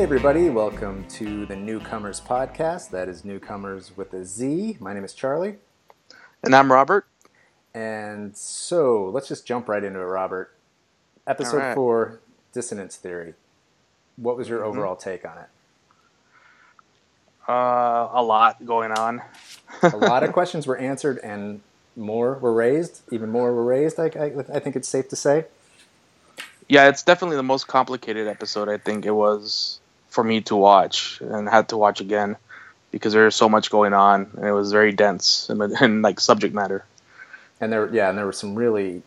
Hey, everybody, welcome to the Newcomerz Podcast. That is Newcomers with a Z. My name is Charlie. And I'm Robert. And so let's just jump right into it, Robert. Episode right. four Dissonance Theory. What was your Mhm. overall take on it? Uh, a lot going on. A lot of questions were answered and more were raised. Even more were raised, I, I, I think it's safe to say. Yeah, it's definitely the most complicated episode I think it was for me to watch and had to watch again because there's so much going on and it was very dense and, and like subject matter. And there, yeah, and there were some really,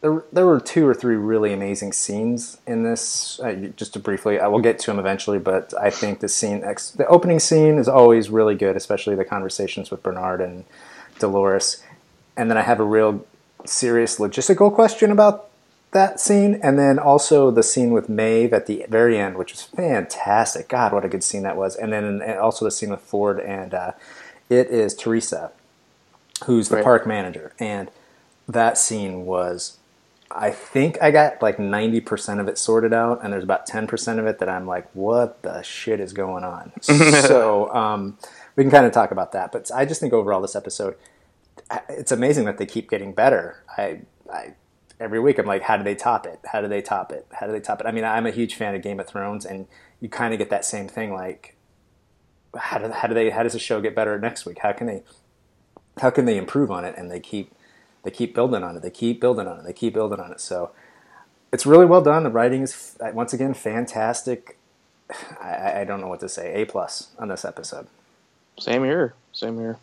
there, there were two or three really amazing scenes in this. Uh, just to briefly, I will get to them eventually, but I think the scene, ex- the opening scene, is always really good, especially the conversations with Bernard and Dolores. And then I have a real serious logistical question about that scene, and then also the scene with Maeve at the very end, which was fantastic. God, what a good scene that was! And then and also the scene with Ford and uh, it is Theresa, who's the Right. park manager, and that scene was. I think I got like ninety percent of it sorted out, and there's about ten percent of it that I'm like, "What the shit is going on?" so um, we can kind of talk about that. But I just think overall, this episode, it's amazing that they keep getting better. I, I every week I'm like, how do they top it? How do they top it? How do they top it? I mean, I'm a huge fan of Game of Thrones, and you kind of get that same thing. Like, how do how do they how does the show get better next week? How can they how can they improve on it? And they keep they keep building on it. They keep building on it. They keep building on it. So it's really well done. The writing is uh, once again fantastic. I, I- I don't know what to say. A plus on this episode. Same here. Same here.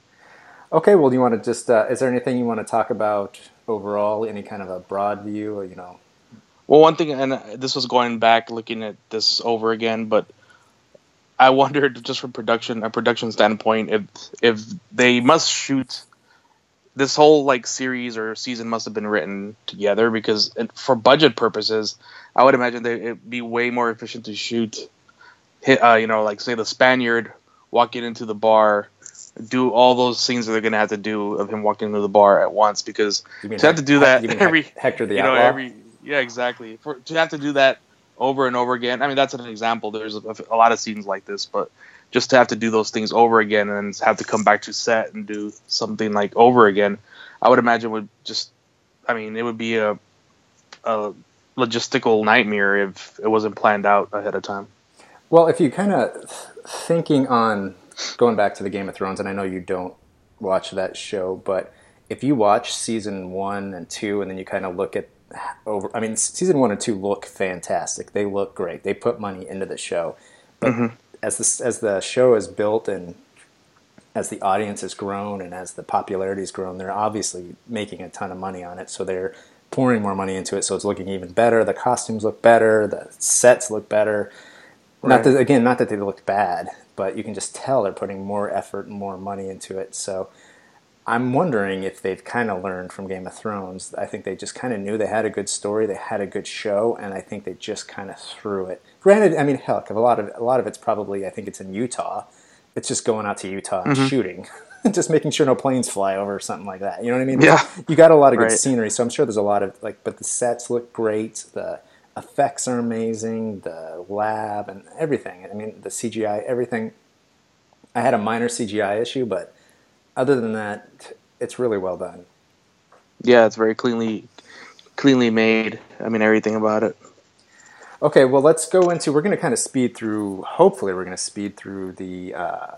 Okay, well, do you want to just? Uh, is there anything you want to talk about overall? Any kind of a broad view, or you know? Well, one thing, and this was going back looking at this over again, but I wondered just from production, a production standpoint, if if they must shoot this whole like series or season must have been written together because for budget purposes, I would imagine that it'd be way more efficient to shoot, hit, uh, you know, like say the Spaniard walking into the bar, do all those scenes that they're gonna have to do of him walking into the bar at once because You mean to have to do that you mean every Hector the you know Outlaw? every yeah exactly. For to have to do that over and over again i mean that's an example. There's a, a lot of scenes like this but just to have to do those things over again and have to come back to set and do something like over again i would imagine would just i mean it would be a, a logistical nightmare if it wasn't planned out ahead of time. Well, if you kind of thinking on going back to the Game of Thrones, and I know you don't watch that show, but if you watch season one and two, and then you kind of look at over, I mean, season one and two look fantastic. They look great. They put money into the show, but mm-hmm. as the as the show is built and as the audience has grown and as the popularity has grown, they're obviously making a ton of money on it. So they're pouring more money into it. So it's looking even better. The costumes look better. The sets look better. Not that again, not that they look bad, but you can just tell they're putting more effort and more money into it. So I'm wondering if they've kind of learned from Game of Thrones. I think they just kind of knew they had a good story, they had a good show, and I think they just kind of threw it. Granted, I mean, heck, a lot of a lot of it's probably I think it's in Utah. It's just going out to Utah and mm-hmm. shooting, just making sure no planes fly over or something like that. You know what I mean? Yeah. You got a lot of good Right. scenery, so I'm sure there's a lot of like, but the sets look great. The effects are amazing. The lab and everything. I mean, the CGI, everything. I had a minor CGI issue, but other than that, it's really well done. yeah it's very cleanly cleanly made i mean everything about it Okay, well, let's go into. We're going to kind of speed through. Hopefully, we're going to speed through the uh,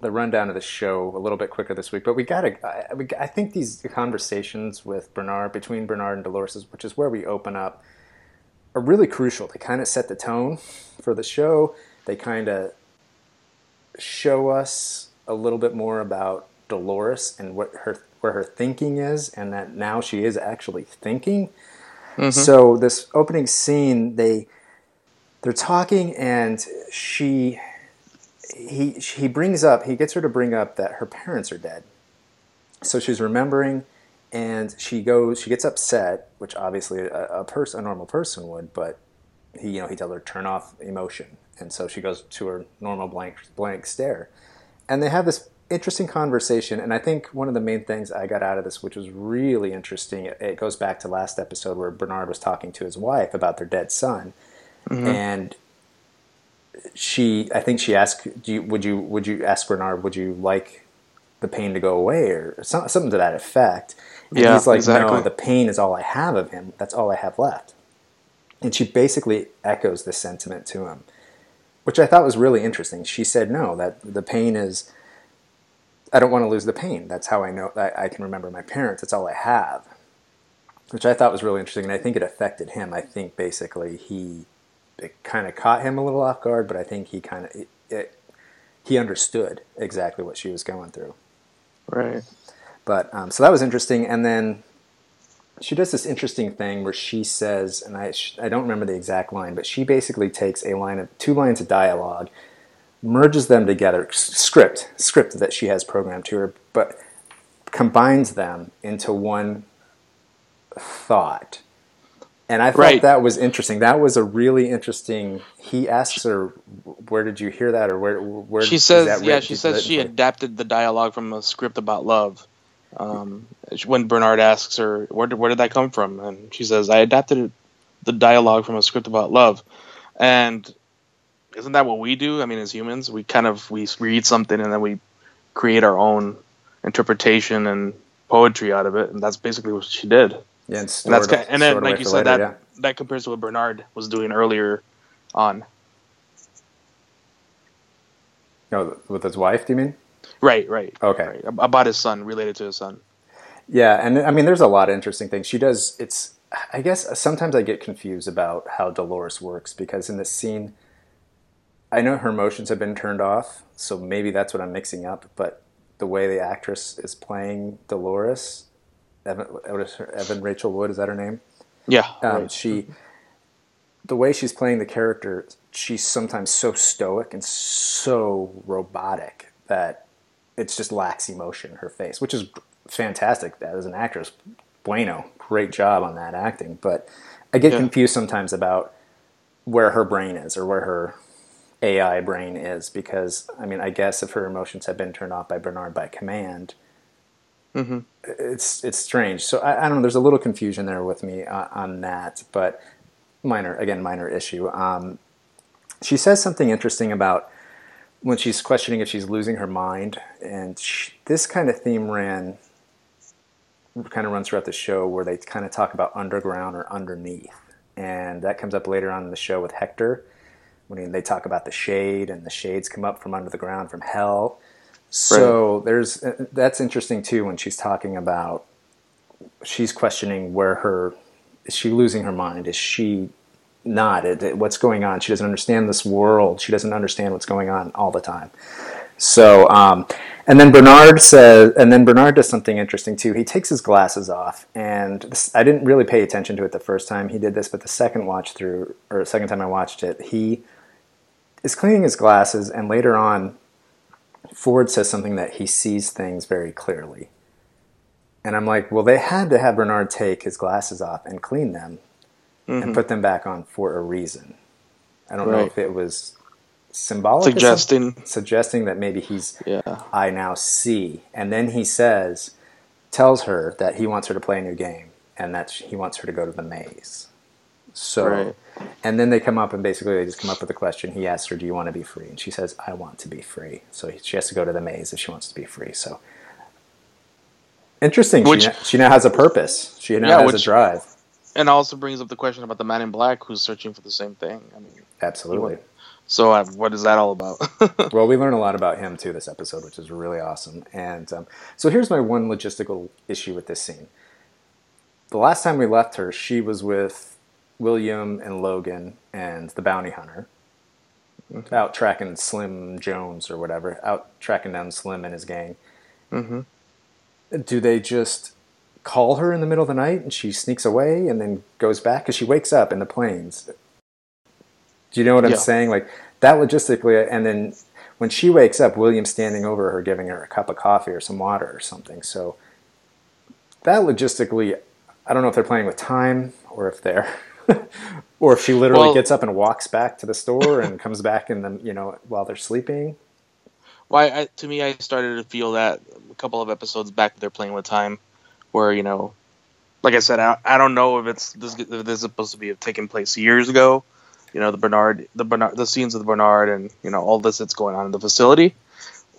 the rundown of the show a little bit quicker this week. But we got to. I, I think these conversations with Bernard, between Bernard and Dolores, which is where we open up, are really crucial. They kind of set the tone for the show. They kind of show us a little bit more about Dolores and what her where her thinking is, and that now she is actually thinking. Mm-hmm. So this opening scene, they they're talking, and she he he brings up he gets her to bring up that her parents are dead. So she's remembering, and she goes she gets upset, which obviously a, a person a normal person would, but he you know he tells her turn off emotion, and so she goes to her normal blank blank stare, and they have this interesting conversation. And I think one of the main things I got out of this, which was really interesting, it, it goes back to last episode where Bernard was talking to his wife about their dead son, mm-hmm. and she, I think she asked, do you, would you would you ask Bernard, would you like the pain to go away or something to that effect? And Yeah, he's like, exactly. no, the pain is all I have of him. That's all I have left. And she basically echoes this sentiment to him, which I thought was really interesting. She said, no, that the pain is, I don't want to lose the pain. That's how I know I, I can remember my parents. That's all I have, which I thought was really interesting. And I think it affected him. I think basically he, it kind of caught him a little off guard, but I think he kind of, it, it, he understood exactly what she was going through. Right. But um, so that was interesting. And then she does this interesting thing where she says, and I, I don't remember the exact line, but she basically takes a line of two lines of dialogue, merges them together, script, script that she has programmed to her, but combines them into one thought. And I thought Right. that was interesting. That was a really interesting. He asks her, "Where did you hear that?" Or where? Where She says, that yeah, she says she adapted the dialogue from a script about love. Um, when Bernard asks her, where did, where did that come from? And she says, I adapted the dialogue from a script about love. And isn't that what we do? I mean, as humans, we kind of, we read something and then we create our own interpretation and poetry out of it. And that's basically what she did. Yeah, and, And that's kind and then, like you said, later, that yeah. that compares to what Bernard was doing earlier on. No, with his wife, do you mean? Right, right. Okay. right. About his son, related to his son. Yeah, and I mean, there's a lot of interesting things. She does. It's. I guess sometimes I get confused about how Dolores works because in this scene, I know her emotions have been turned off, so maybe that's what I'm mixing up. But the way the actress is playing Dolores, Evan, what is her, Evan Rachel Wood, is that her name? Yeah. um, right. she the way she's playing the character she's sometimes so stoic and so robotic that it's just lacks emotion in her face which is fantastic as an actress bueno great job on that acting but i get Yeah. confused sometimes about where her brain is or where her ai brain is because i mean i guess if her emotions have been turned off by bernard by command hmm it's it's strange. So I, I don't know. There's a little confusion there with me uh, on that, but minor again, minor issue. Um, she says something interesting about when she's questioning if she's losing her mind, and sh this kind of theme ran kind of runs throughout the show where they kind of talk about underground or underneath, and that comes up later on in the show with Hector when they talk about the shade and the shades come up from under the ground from hell. So there's uh, that's interesting too when she's talking about she's questioning where her is she losing her mind? Is she not. It- it- what's going on? She doesn't understand this world. She doesn't understand what's going on all the time. So um, and then Bernard says and then Bernard does something interesting too. He takes his glasses off and this, I didn't really pay attention to it the first time he did this but the second watch through or second time I watched it he is cleaning his glasses and later on Ford says something that he sees things very clearly. And I'm like, well, they had to have Bernard take his glasses off and clean them and mm-hmm. put them back on for a reason. I don't know if it was symbolic, Suggesting, suggesting that maybe he's, yeah, I now see. And then he says, tells her that he wants her to play a new game and that he wants her to go to the maze. So, Right. and then they come up and basically they just come up with a question. He asks her, "Do you want to be free?" And she says, "I want to be free." So she has to go to the maze if she wants to be free. So interesting. Which- she, now, she now has a purpose. She now Yeah, has a drive. And also brings up the question about the man in black who's searching for the same thing. I mean, Absolutely. so uh, what is that all about? Well, we learn a lot about him too this episode, which is really awesome. And um, so here's my one logistical issue with this scene. The last time we left her, she was with William and Logan and the bounty hunter, out tracking Slim Jones or whatever, out tracking down Slim and his gang. hmm Do they just call her in the middle of the night and she sneaks away and then goes back? Because she wakes up in the plains. Do you know what I'm Yeah. saying? Like that logistically, and then when she wakes up, William's standing over her, giving her a cup of coffee or some water or something. So that logistically, I don't know if they're playing with time or if they're, or if she literally Well- gets up and walks back to the store and comes back in the, you know, while they're sleeping. Why? I, to me, I started to feel that a couple of episodes back. They're playing with time, where you know, like I said, I, I don't know if it's this if this is supposed to be taking place years ago, you know the Bernard the Bernard the scenes of the Bernard and you know all this that's going on in the facility,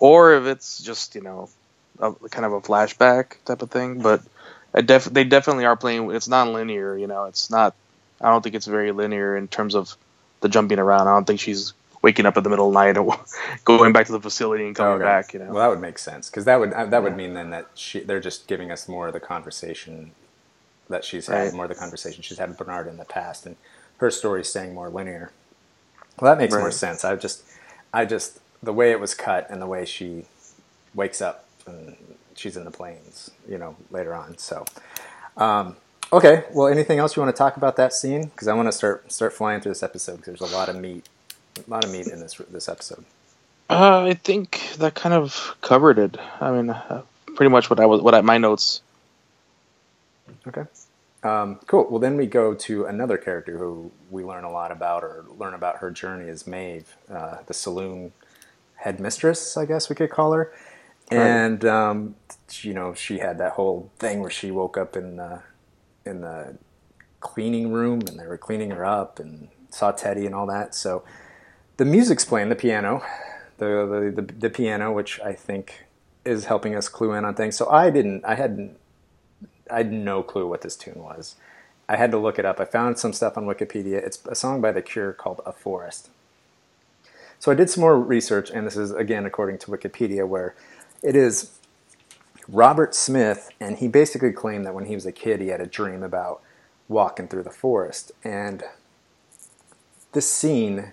or if it's just you know a, kind of a flashback type of thing. But def- they definitely are playing. It's non-linear. You know, it's not. I don't think it's very linear in terms of the jumping around. I don't think she's waking up in the middle of the night and going back to the facility and coming okay. back. You know, well, that would make sense because that would that would mean then that she they're just giving us more of the conversation that she's had, more of the conversation she's had with Bernard in the past, and her story staying more linear. Well, that makes right. more sense. I just, I just the way it was cut and the way she wakes up and she's in the plains, you know, later on. So, um, okay. Well, anything else you want to talk about that scene? Because I want to start start flying through this episode because there's a lot of meat, a lot of meat in this this episode. Uh, I think that kind of covered it. I mean, uh, pretty much what I was what I, my notes. Okay. Um, cool. Well, then we go to another character who we learn a lot about, or learn about her journey is Maeve, uh, the saloon headmistress, I guess we could call her. Right. And um, you know, she had that whole thing where she woke up in the in the cleaning room, and they were cleaning her up, and saw Teddy and all that. So the music's playing, the piano, the the, the, the piano, which I think is helping us clue in on things. So I didn't, I hadn't I had no clue what this tune was. I had to look it up. I found some stuff on Wikipedia. It's a song by The Cure called A Forest. So I did some more research, and this is again according to Wikipedia, where it is Robert Smith, and he basically claimed that when he was a kid, he had a dream about walking through the forest. And this scene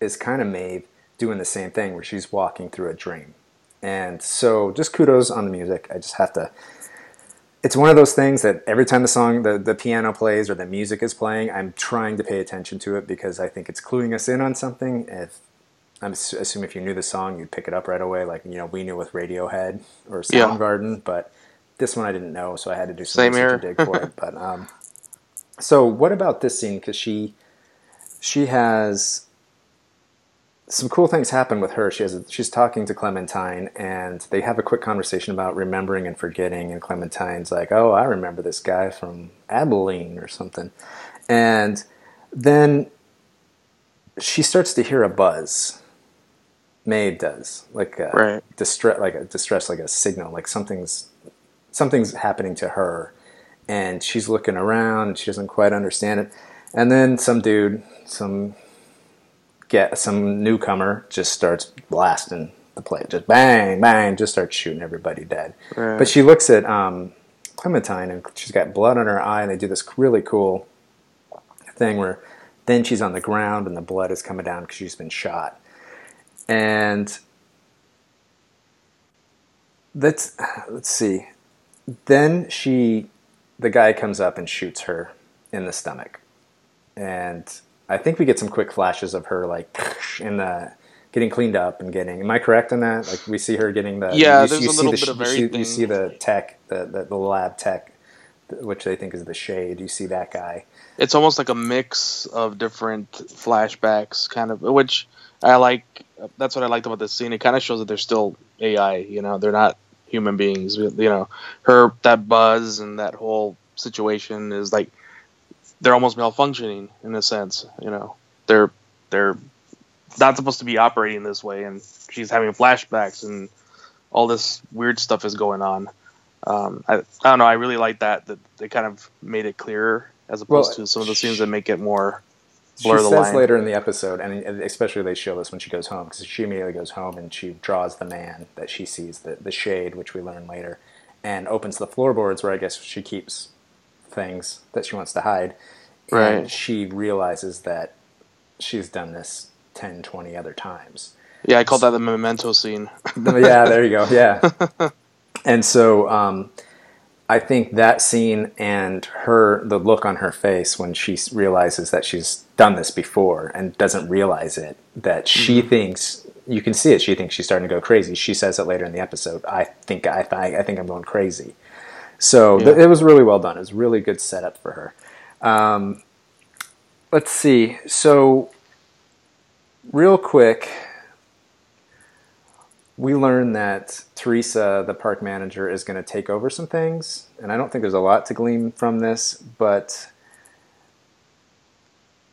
is kind of Maeve doing the same thing, where she's walking through a dream. And so, just kudos on the music. I just have to it's one of those things that every time the song the, the piano plays or the music is playing i'm trying to pay attention to it because i think it's cluing us in on something if i'm assuming if you knew the song you'd pick it up right away like you know we knew with radiohead or soundgarden yeah. but this one i didn't know so i had to do some Same research to dig for it but um, so what about this scene because she she has some cool things happen with her. She has a, she's talking to Clementine, and they have a quick conversation about remembering and forgetting. And Clementine's like, "Oh, I remember this guy from Abilene or something," and then she starts to hear a buzz. Maeve does, like a right. distress, like a distress, like a signal, like something's something's happening to her, and she's looking around. She doesn't quite understand it, and then some dude, some get some newcomer just starts blasting the plate, just bang, bang, just starts shooting everybody dead. Right. But she looks at um, Clementine and she's got blood on her eye, and they do this really cool thing where then she's on the ground and the blood is coming down because she's been shot. And let's let's see. Then she, the guy comes up and shoots her in the stomach, and I think we get some quick flashes of her like in the getting cleaned up and getting. Am I correct on that? Like we see her getting the yeah. You, there's you a little bit of everything. You, you see the tech, the, the, the lab tech, which they think is the shade. You see that guy. It's almost like a mix of different flashbacks, kind of, which I like. That's what I liked about this scene. It kind of shows that they're still AI. You know, they're not human beings. You know, her that buzz and that whole situation is like they're almost malfunctioning in a sense. You know, they're they're not supposed to be operating this way, and she's having flashbacks, and all this weird stuff is going on. Um, I, I don't know. I really like that that they kind of made it clearer as opposed well, to some of the scenes that make it more blur she says line. later in the episode, and especially they show this when she goes home because she immediately goes home and she draws the man that she sees, the the shade, which we learn later, and opens the floorboards where I guess she keeps things that she wants to hide. Right. And she realizes that she's done this 10, 20 other times. Yeah, I call that the memento scene. yeah, there you go. Yeah. and so um, I think that scene and her, the look on her face when she realizes that she's done this before and doesn't realize it, that she mm-hmm. thinks you can see it. She thinks she's starting to go crazy. She says it later in the episode. I think I, I think I'm going crazy. So yeah. th- it was really well done. It was really good setup for her. Um, let's see. So, real quick, we learned that Theresa, the park manager, is going to take over some things. And I don't think there's a lot to glean from this, but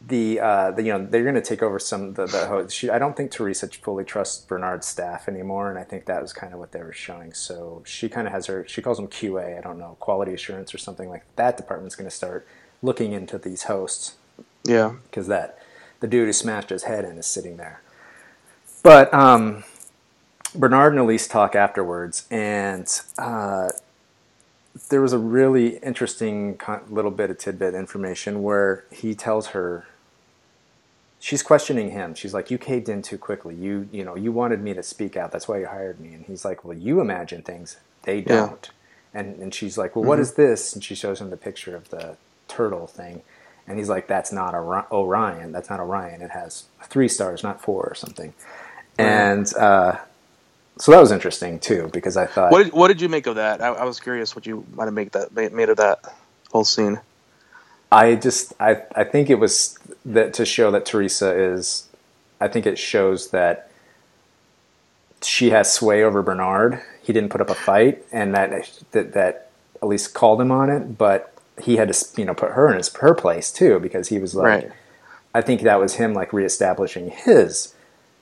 the, uh, the you know they're going to take over some the, the host. She, I don't think Theresa fully trusts Bernard's staff anymore, and I think that was kind of what they were showing. So she kind of has her she calls them QA. I don't know quality assurance or something like that. Department's going to start looking into these hosts. Yeah, because that the dude who smashed his head in is sitting there. But um, Bernard and Elise talk afterwards, and uh, there was a really interesting little bit of tidbit information where he tells her she's questioning him. She's like, "You caved in too quickly. You you know you wanted me to speak out. That's why you hired me." And he's like, "Well, you imagine things. They don't." Yeah. And and she's like, "Well, mm-hmm. what is this?" And she shows him the picture of the turtle thing. And he's like, "That's not Orion. That's not Orion. It has three stars, not four or something." Right. And uh, so that was interesting too because I thought. What did, what did you make of that? I, I was curious what you might have made that made of that whole scene. I just I I think it was that to show that Theresa is. I think it shows that she has sway over Bernard. He didn't put up a fight, and that that that Elise called him on it, but he had to you know put her in his her place too because he was like. Right. I think that was him like reestablishing his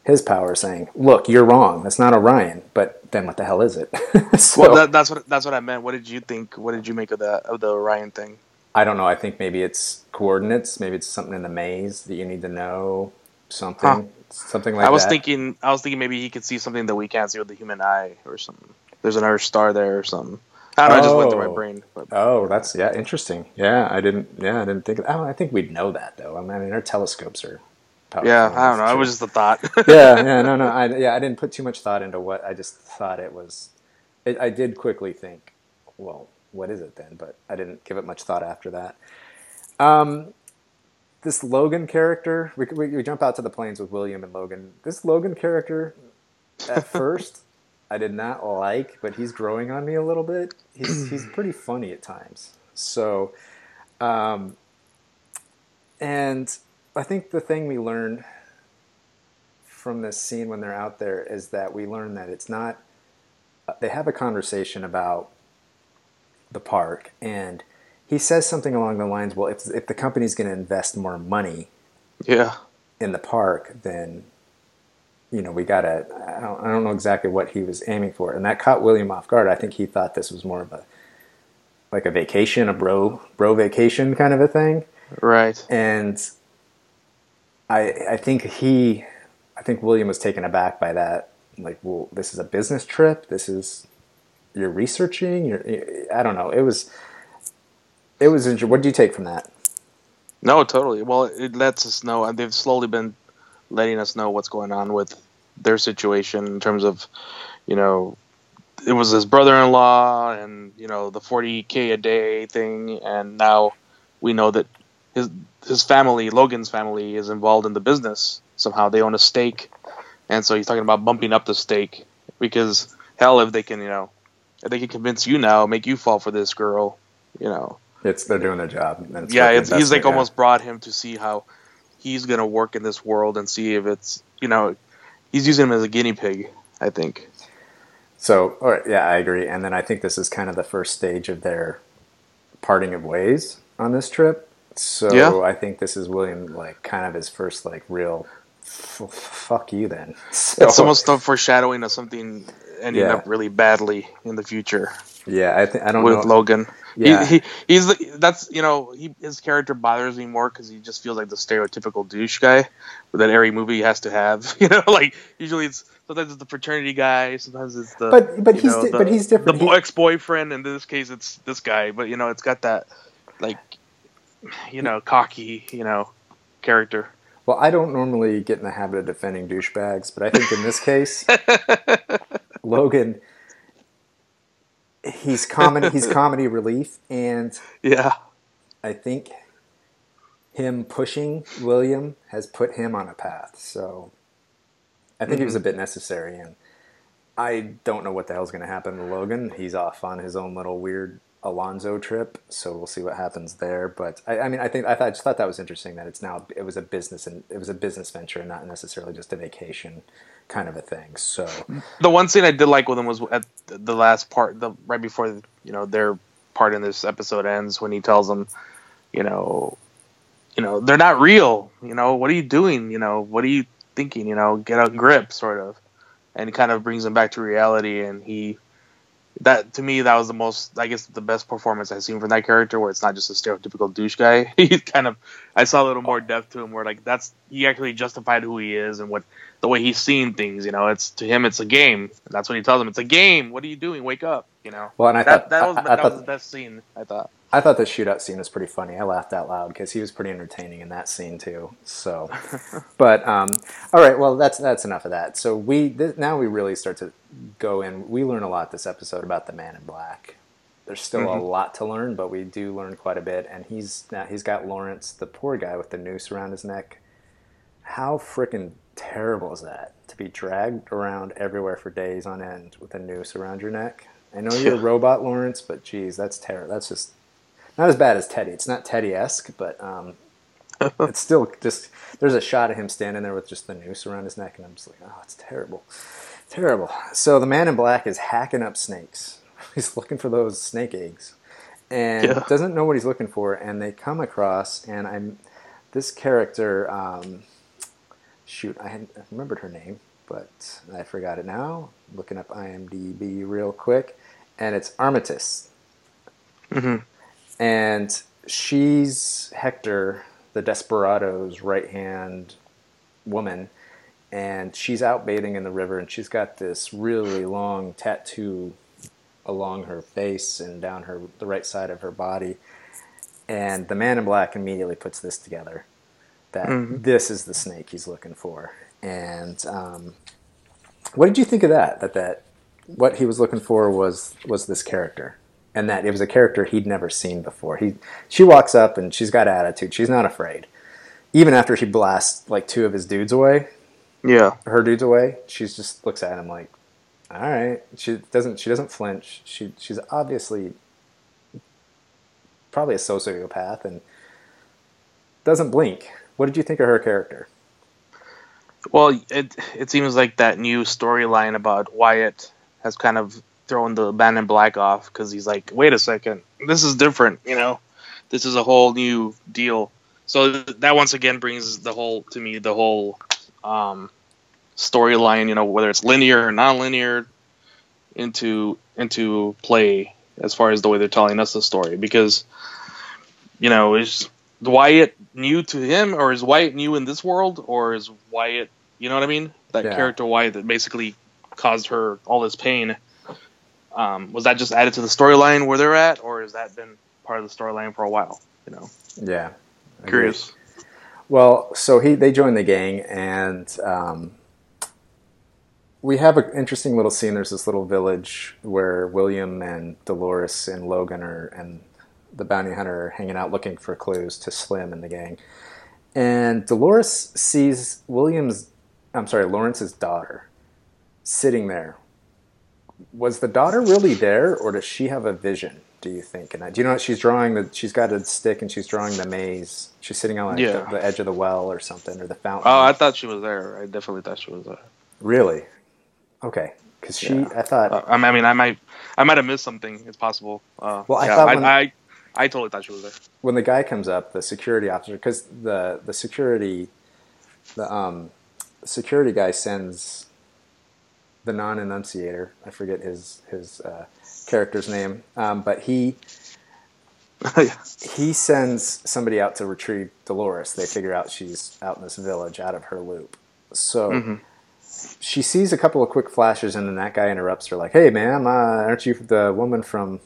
his power, saying, "Look, you're wrong. That's not Orion." But then, what the hell is it? so, well, that, that's what that's what I meant. What did you think? What did you make of that of the Orion thing? I don't know. I think maybe it's coordinates. Maybe it's something in the maze that you need to know. Something, huh. something like that. I was that. thinking. I was thinking maybe he could see something that we can't see with the human eye, or something. There's another star there, or something. I don't know. Oh. It just went through my oh. brain. But. Oh, that's yeah, interesting. Yeah, I didn't. Yeah, I didn't think. Of, oh, I think we'd know that though. I mean, our telescopes are yeah, I don't know. It was just a thought. yeah, yeah, no, no. I, yeah, I didn't put too much thought into what. I just thought it was. It, I did quickly think, well, what is it then? But I didn't give it much thought after that. Um, this Logan character, we, we, we jump out to the plains with William and Logan. This Logan character, at first, I did not like, but he's growing on me a little bit. He's he's pretty funny at times. So, um, and I think the thing we learn from this scene when they're out there is that we learn that it's not. They have a conversation about the park, and he says something along the lines, "Well, if if the company's going to invest more money, yeah, in the park, then you know we gotta." I don't, I don't know exactly what he was aiming for, and that caught William off guard. I think he thought this was more of a like a vacation, a bro bro vacation kind of a thing, right? And I I think he I think William was taken aback by that. Like, well, this is a business trip. This is you're researching. You're I don't know. It was it was. What do you take from that? No, totally. Well, it lets us know. And they've slowly been letting us know what's going on with their situation in terms of, you know, it was his brother-in-law and you know the 40k a day thing, and now we know that his his family, Logan's family, is involved in the business somehow. They own a stake, and so he's talking about bumping up the stake because hell, if they can, you know, they can convince you now, make you fall for this girl, you know, it's they're doing their job. yeah, it's, he's like almost brought him to see how he's gonna work in this world and see if it's you know, he's using him as a guinea pig. I think. So, yeah, I agree. And then I think this is kind of the first stage of their parting of ways on this trip so yeah. I think this is William, like, kind of his first, like, real f- fuck you then. So, it's almost a foreshadowing of something ending yeah. up really badly in the future. Yeah, I think I don't know. with know. Logan. Yeah, he, he, he's the, that's you know he, his character bothers me more because he just feels like the stereotypical douche guy that every movie has to have. You know, like usually it's sometimes it's the fraternity guy, sometimes it's the but but he's know, di- the, but he's different. The he... ex boyfriend in this case it's this guy, but you know it's got that like you know, cocky, you know, character. Well, I don't normally get in the habit of defending douchebags, but I think in this case, Logan, he's comedy. He's comedy relief, and yeah, I think him pushing William has put him on a path. So I think mm-hmm. he was a mm-hmm. bit necessary, and I don't know what the hell's going to happen with Logan. He's off on his own little weird Alonzo trip, so we'll see what happens there. But I, I mean, I think I, thought, I just thought that was interesting that it's now it was a business and it was a business venture, and not necessarily just a vacation kind of a thing. So the one scene I did like with him was at the last part, the right before you know their part in this episode ends when he tells them, you know, you know, they're not real. You know, what are you doing? You know, what are you thinking? You know, get a grip, sort of. And it kind of brings him back to reality, and he that to me that was the most I guess the best performance I've seen from that character where it's not just a stereotypical douche guy. He's kind of I saw a little more depth to him where like that's he actually justified who he is and what the way he's seeing things, you know. It's to him it's a game. That's what he tells him. It's a game. What are you doing? Wake up, you know. Well, and I that, thought that was I, I that thought, was the best scene, I thought. I thought the shootout scene was pretty funny. I laughed out loud because he was pretty entertaining in that scene too. So, but um, all right, well that's that's enough of that. So we th- now we really start to go in. We learn a lot this episode about the Man in Black. There's still Mhm. a lot to learn, but we do learn quite a bit. And he's now he's got Lawrence, the poor guy with the noose around his neck. How freaking terrible is that to be dragged around everywhere for days on end with a noose around your neck? I know you're a robot, Lawrence, but geez, that's terrible. That's just not as bad as Teddy. It's not Teddy esque, but um, it's still just. There's a shot of him standing there with just the noose around his neck, and I'm just like, oh, it's terrible, terrible. So the man in black is hacking up snakes. He's looking for those snake eggs, and Yeah. doesn't know what he's looking for. And they come across, and I'm this character. Um, shoot, I hadn't I remembered her name, but I forgot it now. Looking up IMDb real quick, and it's Armistice hmm and she's Hector, the desperado's right hand woman, and she's out bathing in the river, and she's got this really long tattoo along her face and down her the right side of her body, and the man in black immediately puts this together that Mhm. this is the snake he's looking for, and um, what did you think of that? That that what he was looking for was was this character and that it was a character he'd never seen before. He she walks up and she's got attitude. She's not afraid. Even after she blasts like two of his dudes away, Yeah. her dudes away, she just looks at him like, "All right." She doesn't she doesn't flinch. She she's obviously probably a sociopath and doesn't blink. What did you think of her character? Well, it it seems like that new storyline about Wyatt has kind of thrown the Man in Black off because he's like, wait a second, this is different, you know, this is a whole new deal. So that once again brings the whole to me the whole um, storyline, you know, whether it's linear or non-linear, into into play as far as the way they're telling us the story because you know is Wyatt new to him or is Wyatt new in this world or is Wyatt you know what I mean that Yeah. character Wyatt that basically caused her all this pain um, was that just added to the storyline where they're at or has that been part of the storyline for a while you know Yeah. Curious Well, so he they join the gang, and um, we have an interesting little scene. There's this little village where William and Dolores and Logan are and the bounty hunter are hanging out looking for clues to Slim and the gang. And Dolores sees William's, I'm sorry, Lawrence's daughter sitting there. Was the daughter really there, or does she have a vision? Do you think? And do you know what she's drawing? The she's got a stick and she's drawing the maze. She's sitting on like Yeah. the, the edge of the well or something, or the fountain. oh I thought she was there I definitely thought she was there really? Okay, because she, Yeah. I thought, uh, I mean I might I might have missed something it's possible uh, Well, I yeah, thought I, when- I I totally thought she was there when the guy comes up, the security officer, because the the security, the um, security guy sends the non-enunciator. I forget his his uh, character's name, um, but he he sends somebody out to retrieve Dolores. They figure out she's out in this village, out of her loop. So Mhm. she sees a couple of quick flashes, and then that guy interrupts her, like, "Hey, ma'am, uh, aren't you the woman from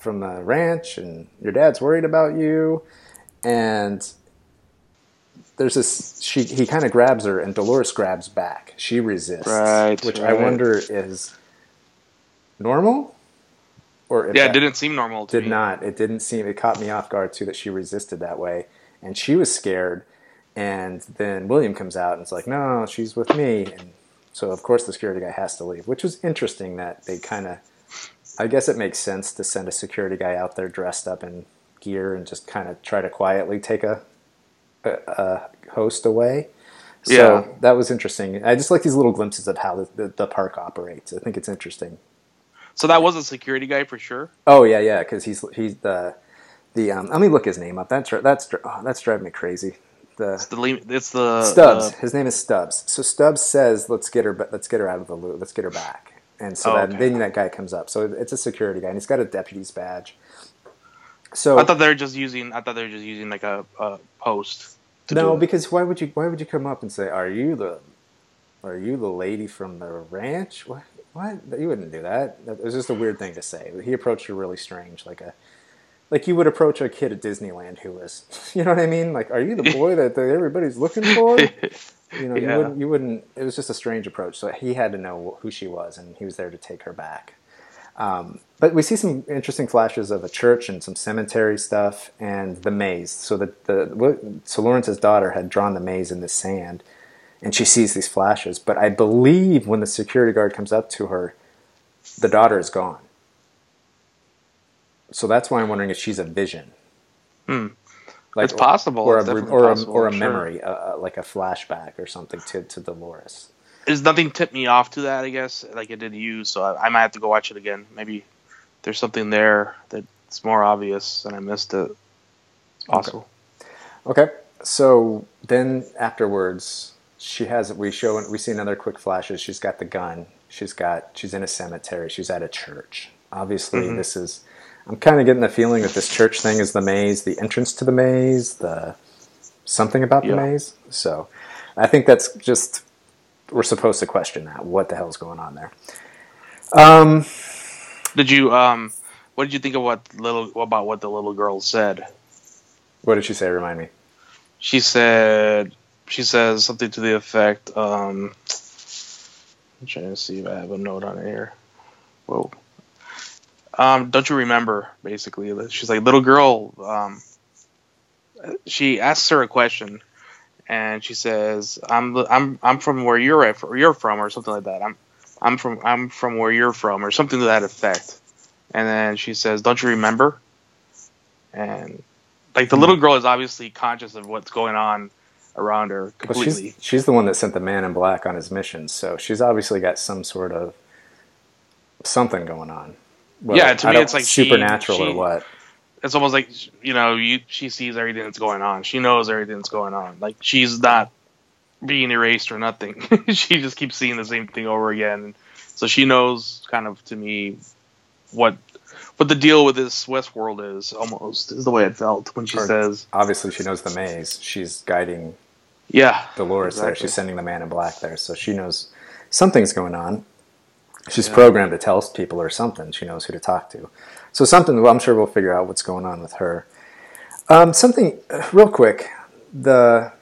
from the ranch? And your dad's worried about you." And there's this. She he kind of grabs her, and Dolores grabs back. She resists, Right, which I wonder is normal, or yeah, it didn't seem normal to did me. not. It didn't seem. It caught me off guard too that she resisted that way, and she was scared. And then William comes out and it's like, "No, she's with me." And so of course the security guy has to leave, which was interesting that they kind of. I guess it makes sense to send a security guy out there dressed up in gear and just kind of try to quietly take a, a host away. So Yeah. that was interesting. I just like these little glimpses of how the, the, the park operates. I think it's interesting. So that was a security guy for sure. Oh yeah, yeah, because he's he's the The um, let me look his name up. That's that's oh, that's driving me crazy. The It's the it's the Stubbs. uh, His name is Stubbs. So Stubbs says, "Let's get her. Let's get her out of the loop. Let's get her back." And so Oh, that, okay. then that guy comes up. So it's a security guy, and he's got a deputy's badge. So I thought they were just using. I thought they were just using like a, a post. To no, because why would you? Why would you come up and say, "Are you the, are you the lady from the ranch?" What? What? You wouldn't do that. That was just a weird thing to say. He approached her really strange, like a, like you would approach a kid at Disneyland who was, you know what I mean? Like, are you the boy that, that everybody's looking for? You know, Yeah. you wouldn't. You wouldn't. It was just a strange approach. So he had to know who she was, and he was there to take her back. Um, but we see some interesting flashes of a church and some cemetery stuff, and the maze. So that the so Lawrence's daughter had drawn the maze in the sand, and she sees these flashes. But I believe when the security guard comes up to her, the daughter is gone. So that's why I'm wondering if she's a vision. Hmm. Like, It's possible. or It's a, or a, possible, or a memory, uh, uh, like a flashback or something to, to Dolores. There's nothing tipped me off to that. I guess like it did you, so I, I might have to go watch it again. Maybe there's something there that's more obvious and I missed it. It's possible. Okay, so then afterwards, she has we show we see another quick flashes. She's got the gun. She's got she's in a cemetery. She's at a church. Obviously, Mhm. this is. I'm kind of getting the feeling that this church thing is the maze, the entrance to the maze, the something about the Yeah. maze. So, I think that's just we're supposed to question that. What the hell's going on there? Um, Did you um? What did you think of what little about what the little girl said? what did she say? Remind me. She said she says something to the effect. Um, I'm trying to see if I have a note on it here. Whoa. Um, don't you remember? Basically, she's like little girl. Um, she asks her a question, and she says, "I'm I'm I'm from where you're at, or you're from, or something like that. I'm I'm from I'm from where you're from, or something to that effect." And then she says, "Don't you remember?" And like the Hmm. little girl is obviously conscious of what's going on around her Well, completely. she's she's the one that sent the man in black on his mission, so she's obviously got some sort of something going on. Yeah, to me it's like she- supernatural or she- what. It's almost like you know you she sees everything that's going on she knows everything that's going on like she's not being erased or nothing she just keeps seeing the same thing over again so she knows kind of to me what what the deal with this westworld is almost is the way it felt when she Or- says Obviously, she knows the maze. She's guiding yeah Dolores there. She's sending the man in black there, so she knows something's going on. She's Yeah. programmed to tell people or something. She knows who to talk to. So something. Well, I'm sure we'll figure out what's going on with her. Um, something uh, real quick. The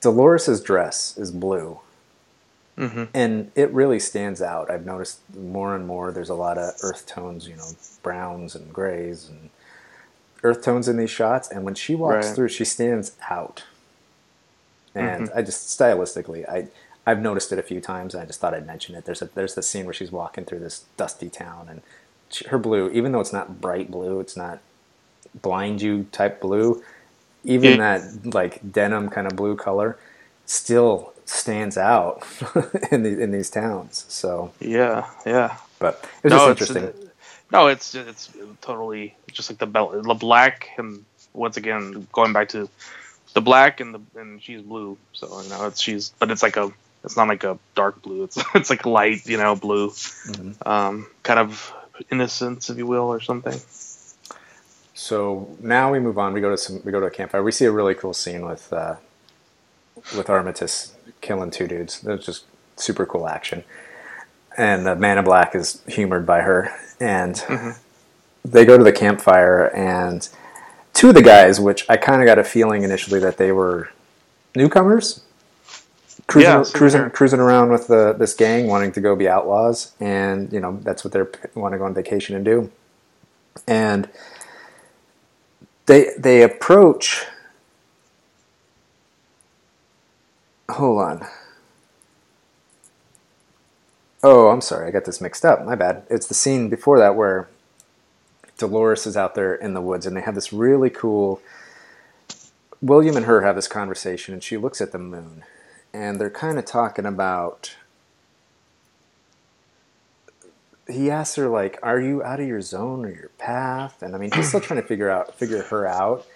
Dolores's dress is blue. hmm and it really stands out. I've noticed more and more. There's a lot of earth tones, you know, browns and grays and earth tones in these shots. And when she walks Right. through, she stands out. And I just stylistically, I I've noticed it a few times, and I just thought I'd mention it. There's a there's the scene where she's walking through this dusty town, and her blue, even though it's not bright blue, it's not blind you type blue. Even Yeah. that like denim kind of blue color still stands out in the, in these towns. So, yeah yeah but it was no just it's interesting. no it's it's totally just like the belt the black and once again going back to the black and the and she's blue so you know it's she's but it's like a it's not like a dark blue it's it's like light you know blue Mhm. um kind of innocence if you will or something So now we move on. We go to some. We go to a campfire. We see a really cool scene with uh, with Armitage killing two dudes. That was just super cool action. And the Man in Black is humored by her, and Mhm. they go to the campfire. And two of the guys, which I kind of got a feeling initially that they were newcomers, cruising Yeah, cruising cruising around with the, this gang, wanting to go be outlaws, and you know that's what they want to go on vacation and do. And they they approach hold on. Oh i'm sorry i got this mixed up my bad. It's the scene before that where dolores is out there in the woods and they have this really cool william and her have this conversation and she looks at the moon and they're kind of talking about he asks her like, "Are you out of your zone or your path?" And I mean, he's still trying to figure out figure her out.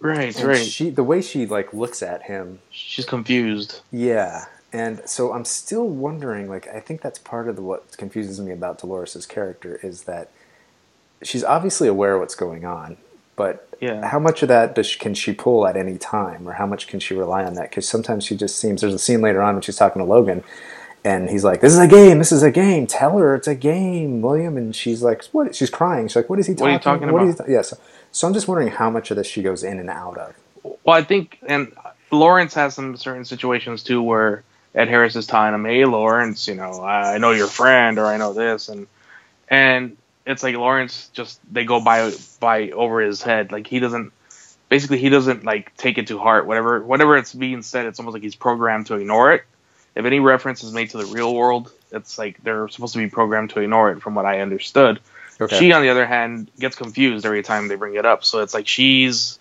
Right, And right. She the way she like looks at him, She's confused. yeah. And so I'm still wondering. Like, I think that's part of the, what confuses me about Dolores's character is that she's obviously aware of what's going on, but Yeah. how much of that does she, can she pull at any time, or how much can she rely on that? Because sometimes she just seems. There's a scene later on when she's talking to Logan, and he's like, "This is a game. This is a game. Tell her it's a game, William." And she's like, "What?" She's crying. She's like, "What is he What are talking? you talking what about? Is he yeah. So, so I'm just wondering how much of this she goes in and out of. Well, I think, and Lawrence has some certain situations too where Ed Harris is telling him, "Hey, Lawrence, you know, I know your friend, or I know this," and and it's like Lawrence just they go by by over his head. Like he doesn't, basically, he doesn't like take it to heart. Whatever whatever it's being said, it's almost like he's programmed to ignore it. If any reference is made to the real world, it's like they're supposed to be programmed to ignore it, from what I understood. Okay. She, on the other hand, gets confused every time they bring it up. So it's like she's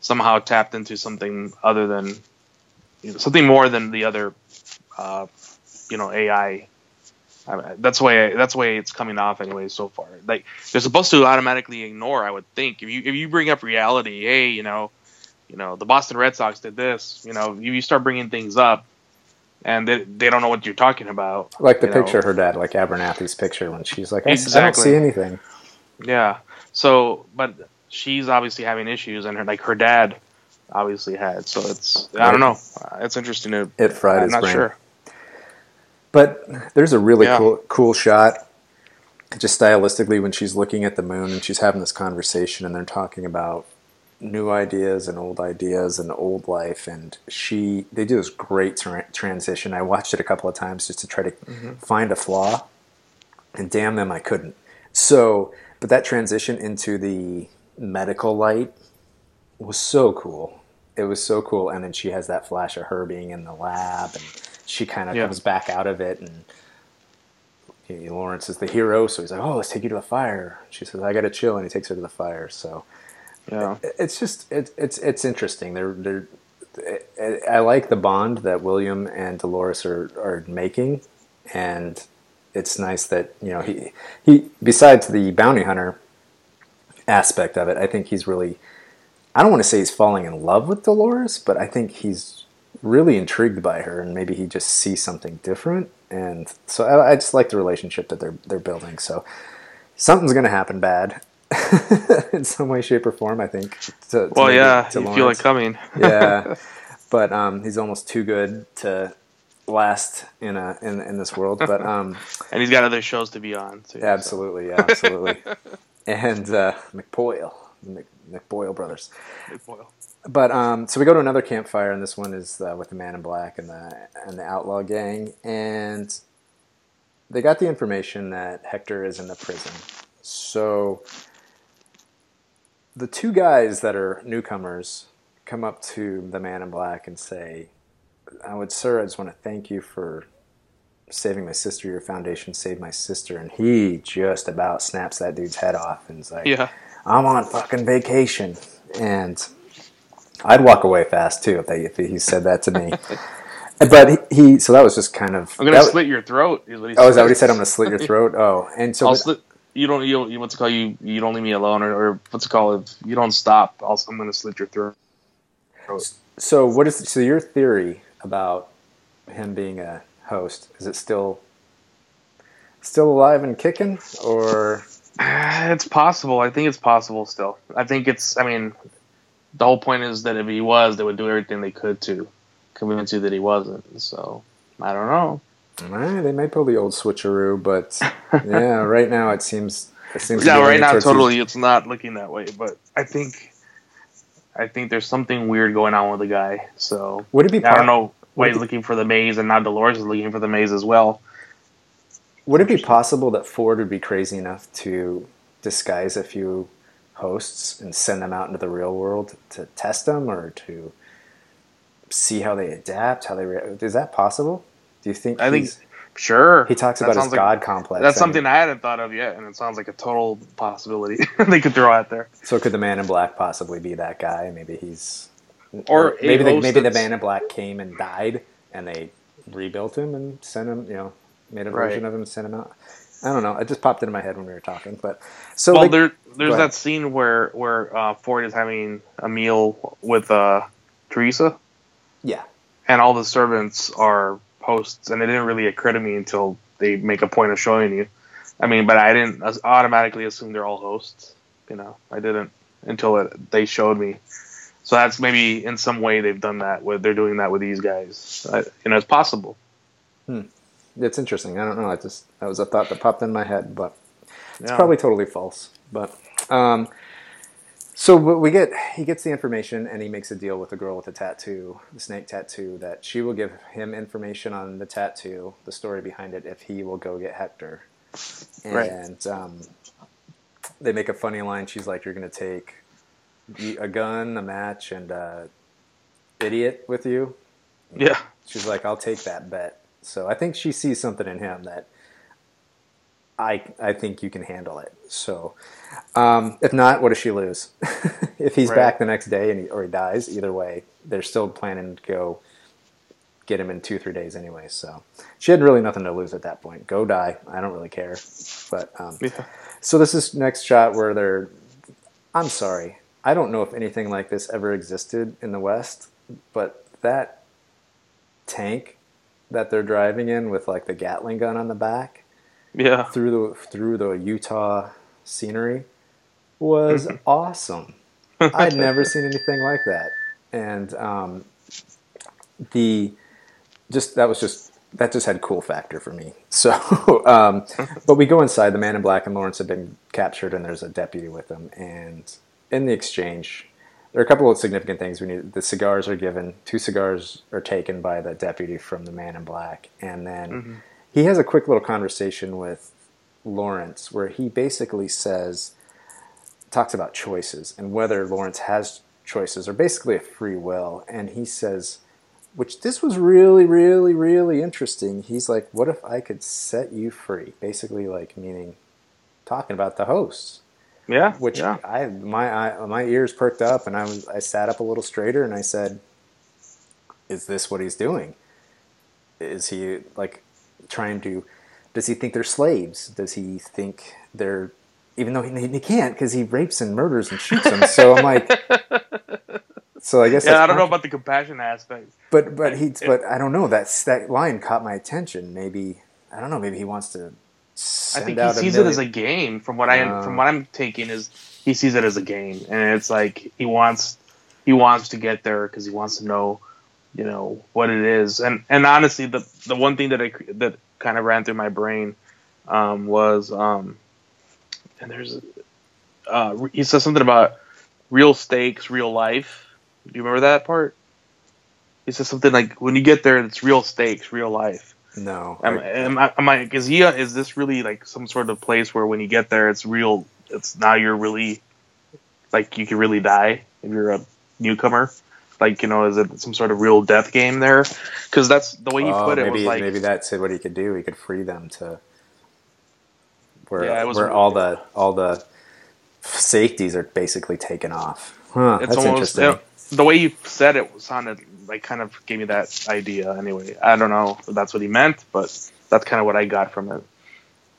somehow tapped into something other than you know, something more than the other, uh, you know, AI. I mean, that's the way that's the way it's coming off anyway so far. Like they're supposed to automatically ignore. I would think if you if you bring up reality, hey, you know, you know, the Boston Red Sox did this. You know, you, you start bringing things up, and they, they don't know what you're talking about. like the know. picture of her dad, like Abernathy's picture when she's like, I, s- I don't Exactly. see anything. Yeah. So, but she's obviously having issues, and her like her dad obviously had. So it's I don't know. It's interesting to. It fried I'm his not brain. sure. But there's a really Yeah. cool cool shot, just stylistically, when she's looking at the moon and she's having this conversation, and they're talking about new ideas and old ideas and old life. And she, they do this great tra- transition. I watched it a couple of times just to try to mm-hmm. find a flaw, and damn them, I couldn't. So, but that transition into the medical light was so cool. It was so cool. And then she has that flash of her being in the lab, and she kind of Yeah. comes back out of it. And know, Lawrence is the hero, so he's like, "Oh, let's take you to the fire." She says, "I got to chill," and he takes her to the fire. So Yeah. it's just it's it's it's interesting. They're they're. I like the bond that William and Dolores are, are making, and it's nice that you know he he besides the bounty hunter aspect of it, I think he's really I don't want to say he's falling in love with Dolores, but I think he's really intrigued by her, and maybe he just sees something different. And so I, I just like the relationship that they're they're building. So something's going to happen bad in some way, shape, or form. I think. To, to Well, maybe- yeah. to You feel it coming. yeah, but um, he's almost too good to last in a in, in this world. But um, and he's got other shows to be on. Too, so. absolutely, yeah, absolutely. and uh, McPoyle, Mc, McPoyle brothers. But um, so we go to another campfire, and this one is uh, with the Man in Black and the and the outlaw gang, and they got the information that Hector is in the prison. So the two guys that are newcomers come up to the Man in Black and say, "I would, sir, I just want to thank you for." Saving my sister, your foundation saved my sister, and he just about snaps that dude's head off and is like, Yeah. I'm on fucking vacation. And I'd walk away fast too if, they, if he said that to me. but he, he, so that was just kind of. I'm gonna that, slit your throat. Is what he Oh, is that what he said. I'm gonna slit your throat. Oh, and so I'll but- slit. You don't. You. You, what's it called? You. You don't leave me alone, or, or what's it called? If you don't stop, I'll, I'm gonna slit your throat. so what is so your theory about him being a host? Is it still still alive and kicking, or It's possible. I think it's possible still. I think it's. I mean, the whole point is that if he was, they would do everything they could to convince you that he wasn't. So I don't know. Eh, they may pull the old switcheroo? But yeah, right now it seems it seems. Yeah, right now totally it's not looking that way. But I think, I think there's something weird going on with the guy. So Would it be? I po- don't know why he's looking for the maze, and now Dolores is looking for the maze as well. Would it be possible that Ford would be crazy enough to disguise a few hosts and send them out into the real world to test them or to see how they adapt, how they react? Is that possible? Do you think? I think Sure, he talks That about his like- god complex. That's something I hadn't thought of yet, and it sounds like a total possibility they could throw out there. So could the Man in Black possibly be that guy? Maybe he's, Or a maybe the, maybe the Man in Black came and died, and they rebuilt him and sent him. You know, made a Right. version of him and sent him out. I don't know. It just popped into my head when we were talking. But so well, they- there there's that scene where where uh, Ford is having a meal with uh, Theresa, yeah, and all the servants are hosts, and it didn't really occur to me until they make a point of showing you. I mean, but I didn't automatically assume they're all hosts. You know, I didn't until it, they showed me. So that's maybe in some way they've done that. With they're doing that with these guys. I, you know, it's possible. it's interesting. I don't know. I just that was a thought that popped in my head, but it's Yeah. probably totally false. But um, so we get, he gets the information and he makes a deal with the girl with the tattoo, the snake tattoo, that she will give him information on the tattoo, the story behind it, if he will go get Hector. Right. And um, they make a funny line. She's like, "You're going to take a gun, a match, and a idiot with you." Yeah. She's like, I'll take that bet. So I think she sees something in him that I I think you can handle it. So um, if not, what does she lose? if he's Right. back the next day and he, or he dies, either way, they're still planning to go get him in two three days anyway. So she had really nothing to lose at that point. Go die. I don't really care. But um, Yeah. so this is next shot where they're. I'm sorry. I don't know if anything like this ever existed in the West, but that tank that they're driving in with like the Gatling gun on the back Yeah. through the through the Utah scenery was awesome. I'd never seen anything like that, and um, the just that was just that just had cool factor for me. So, um, but we go inside. The man in black and Lawrence have been captured, and there's a deputy with them. And in the exchange, there are a couple of significant things. We need the cigars are given. Two cigars are taken by the deputy from the man in black, and then he has a quick little conversation with Lawrence where he basically says talks about choices and whether Lawrence has choices or basically a free will. And he says, which this was really, really, really interesting. He's like, what if I could set you free? Basically, like meaning talking about the hosts. Yeah. Which yeah. I my I, my ears perked up and I was I sat up a little straighter and I said, "Is this what he's doing? Is he like trying to? Does he think they're slaves? Does he think they're even though he, he can't because he rapes and murders and shoots them? So I'm like, so I guess Yeah, I don't know about the compassion aspect. but but he but I don't know that's that line caught my attention. Maybe I don't know. Maybe he wants to. I think he sees it as a game. From what I Uh. from what I'm taking is he sees it as a game, and it's like he wants he wants to get there because he wants to know, you know, what it is. And and honestly, the the one thing that I that kind of ran through my brain um, was um, and there's uh, he says something about real stakes, real life. Do you remember that part? He says something like, "When you get there, it's real stakes, real life." No, Am, am I, am I, is he, is this really like some sort of place where when you get there, it's real, it's now you're really, like you could really die if you're a newcomer? Like, you know, is it some sort of real death game there? Because that's the way you Oh, put it maybe was like, maybe that's what he could do. He could free them to where Yeah, it where all the all the safeties are basically taken off. Huh, it's that's almost, interesting. the way you said it sounded like kind of gave me that idea anyway. I don't know if that's what he meant, but that's kind of what I got from it.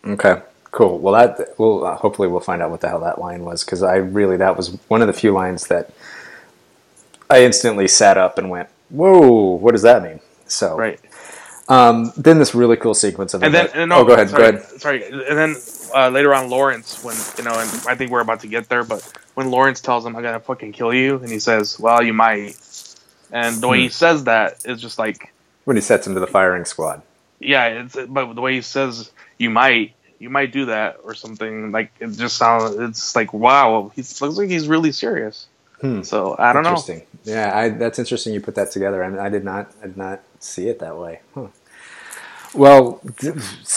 Okay, cool. Well, that we'll hopefully we'll find out what the hell that line was because I really that was one of the few lines that I instantly sat up and went, "Whoa, what does that mean?" So Right. um, then this really cool sequence of and then and no, oh, go ahead, sorry, go ahead. Sorry, and then uh, later on, Lawrence, when you know, and I think we're about to get there, but when Lawrence tells him, "I gotta fucking kill you," and he says, "Well, you might," and the way Hmm. he says that is just like, When he sets him to the firing squad. yeah, it's but the way he says, "You might." You might do that or something like it. Just sounds. It's like wow. He looks like he's really serious. Hmm. So I don't know. Interesting. Yeah, I, that's interesting. You put that together. I, mean, I did not. I did not see it that way. Huh. Well,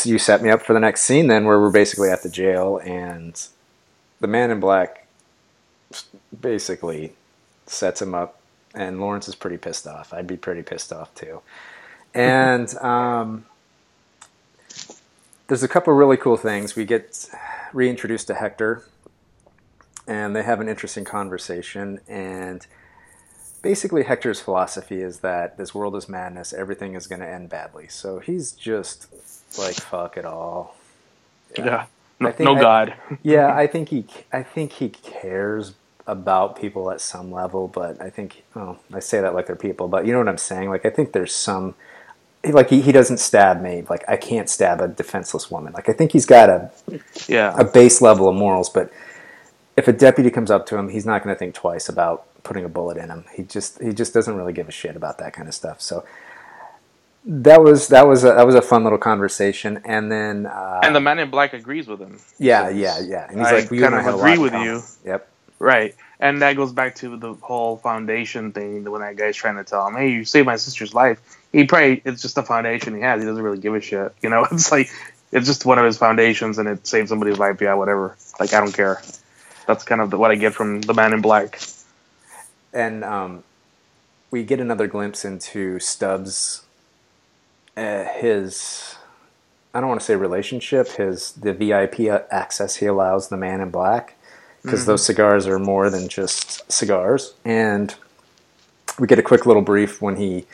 you set me up for the next scene then, where we're basically at the jail, and the man in black basically sets him up, and Lawrence is pretty pissed off. I'd be pretty pissed off too. And um, there's a couple really cool things. We get reintroduced to Hector, and they have an interesting conversation. And basically, Hector's philosophy is that this world is madness, everything is going to end badly. So he's just like, fuck it all. Yeah. No, I think no I- God. yeah, I think he I think he cares about people at some level, but I think well, I say that like they're people, but you know what I'm saying? Like I think there's some like he, he doesn't stab me. Like I can't stab a defenseless woman. Like I think he's got a Yeah. a base level of morals, but if a deputy comes up to him, he's not going to think twice about putting a bullet in him. He just he just doesn't really give a shit about that kind of stuff. So that was that was a, that was a fun little conversation, and then uh, and the man in black agrees with him. yeah yeah yeah, and he's I like, "We kind of agree with you. Yep. Right. And that goes back to the whole foundation thing when that guy's trying to tell him, hey, you saved my sister's life. He probably, it's just a foundation he has. He doesn't really give a shit. You know, it's like, it's just one of his foundations and it saved somebody's life. Yeah, whatever. Like, I don't care. That's kind of what I get from the man in black. and um, we get another glimpse into Stubbs, uh, his I don't want to say relationship, his the VIP access he allows the man in black, because those cigars are more than just cigars, and we get a quick little brief when he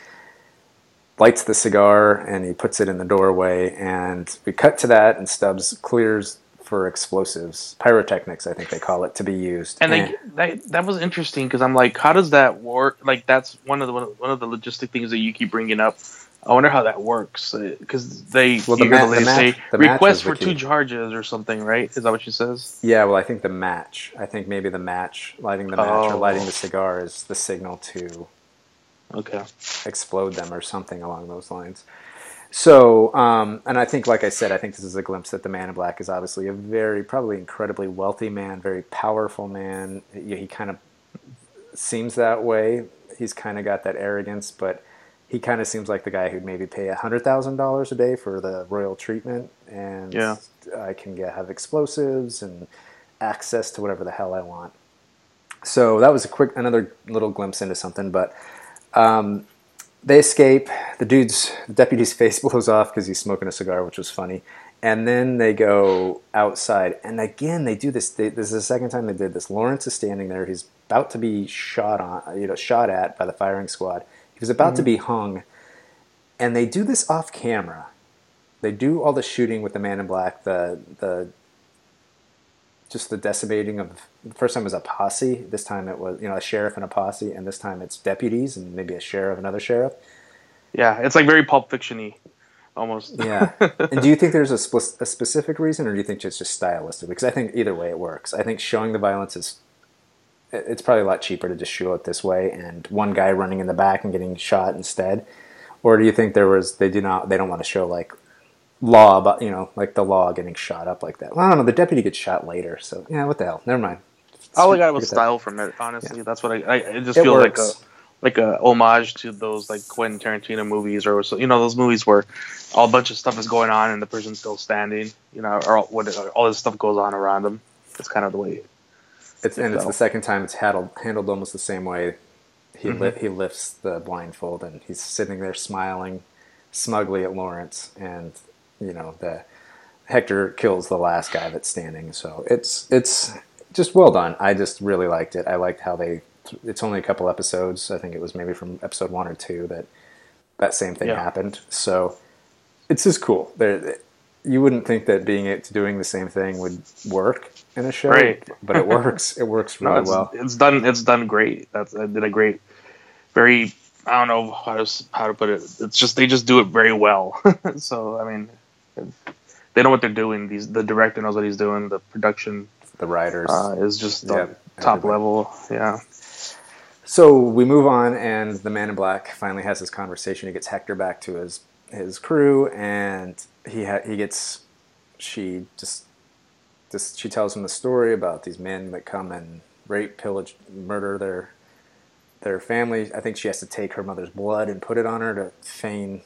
lights the cigar and he puts it in the doorway, and we cut to that, and Stubbs clears for explosives, pyrotechnics, I think they call it, to be used. And they, that, that was interesting because I'm like, how does that work? Like, that's one of the one of the logistic things that you keep bringing up. I wonder how that works uh, because they Well, the ma- the they match- say the request for two charges or something, right? Is that what she says? Yeah, well, I think the match. I think maybe the match, lighting the match or Oh. lighting the oh. cigar is the signal to Okay. explode them or something along those lines. So, um, and I think, like I said, I think this is a glimpse that the man in black is obviously a very, probably incredibly wealthy man, very powerful man. He, he kind of seems that way. He's kind of got that arrogance, but he kind of seems like the guy who'd maybe pay hundred thousand dollars a day for the royal treatment, and Yeah. I can get have explosives and access to whatever the hell I want. So that was a quick, another little glimpse into something, but um, they escape. The dude's the deputy's face blows off because he's smoking a cigar, which was funny. And then they go outside, and again they do this. They, this is the second time they did this. Lawrence is standing there. He's about to be shot on, you know, shot at by the firing squad. He was about to mm-hmm. be hung, and they do this off camera. They do all the shooting with the man in black. The the just the decimating of the first time it was a posse. This time it was you know a sheriff and a posse, and this time it's deputies and maybe a sheriff, and another sheriff. Yeah, it's like very Pulp Fiction-y, almost. Yeah. and do you think there's a, spe- a specific reason, or do you think it's just stylistic? Because I think either way it works. I think showing the violence is it's probably a lot cheaper to just show it this way, and one guy running in the back and getting shot instead. Or do you think there was they do not they don't want to show like law about you know like the law getting shot up like that? Well, I don't know. The deputy gets shot later, so yeah, what the hell? Never mind. All I got was that. style from it. Honestly, that's what I. I it just It feels like a like a homage to those like Quentin Tarantino movies or so, you know those movies where all a bunch of stuff is going on and the person's still standing. You know, or all, what all this stuff goes on around them. It's kind of the way. It's, and it's the second time it's handled handled almost the same way. He Mm-hmm. li- he lifts the blindfold and he's sitting there smiling smugly at Lawrence, and you know the Hector kills the last guy that's standing. So it's it's just well done. I just really liked it. I liked how they. It's only a couple episodes. I think it was maybe from episode one or two that that same thing Yeah. happened. So it's just cool. There, you wouldn't think that being it doing the same thing would work in a show, Right. but it works. It works No, really it's, well. it's done. It's done great. That's it did a great, very. I don't know how to how to put it. It's just they just do it very well. so I mean, they know what they're doing. These the director knows what he's doing. The production The writers. uh, is just the Yeah, top everybody. level. Yeah. So we move on, and the Man in Black finally has his conversation. He gets Hector back to his his crew, and he ha- he gets she just just she tells him the story about these men that come and rape, pillage, murder their their family. I think she has to take her mother's blood and put it on her to feign.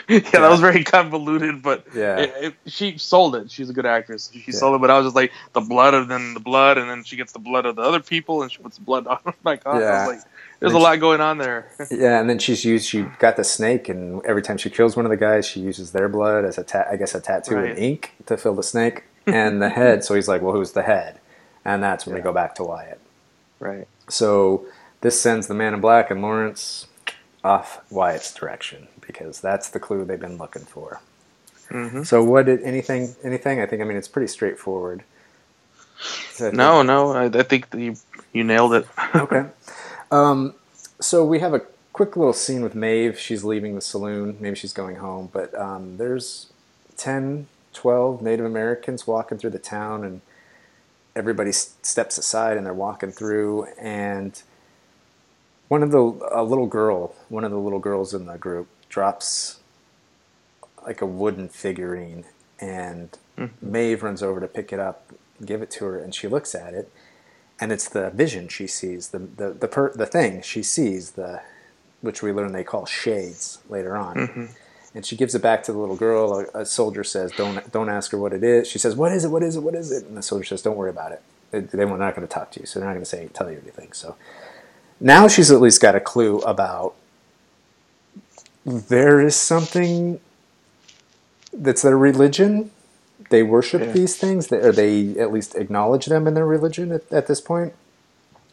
yeah, that was very convoluted, but Yeah. it, it, she sold it. She's a good actress. She Yeah. sold it, but I was just like the blood and then the blood, and then she gets the blood of the other people, and she puts blood on. Oh my God, I Yeah. was like, there's a she- lot going on there. Yeah, and then she's used. She got the snake, and every time she kills one of the guys, she uses their blood as a ta- I guess a tattoo Right. in ink to fill the snake and the head. So he's like, "Well, who's the head?" And that's when we go back to Wyatt. right. So this sends the Man in Black and Lawrence off Wyatt's direction because that's the clue they've been looking for. Mhm. So what did anything anything? I think I mean it's pretty straightforward. So I think- No, no, I, I think you you nailed it. okay. Um, so we have a quick little scene with Maeve. She's leaving the saloon. Maybe she's going home. But um, there's 10, 12 Native Americans walking through the town, and everybody s- steps aside and they're walking through. And one of the, a little girl, one of the little girls in the group drops like a wooden figurine. And hmm. Maeve runs over to pick it up, give it to her, and she looks at it and it's the vision she sees, the the the, per, the thing she sees, the which we learn they call shades later on. Mm-hmm. And she gives it back to the little girl. A, a soldier says, "Don't don't ask her what it is." She says, "What is it? What is it? What is it?" And the soldier says, "Don't worry about it. They, they're not going to talk to you, so they're not going to say tell you anything." So now she's at least got a clue about there is something that's their religion. They worship Yeah. these things, or they at least acknowledge them in their religion at, at this point.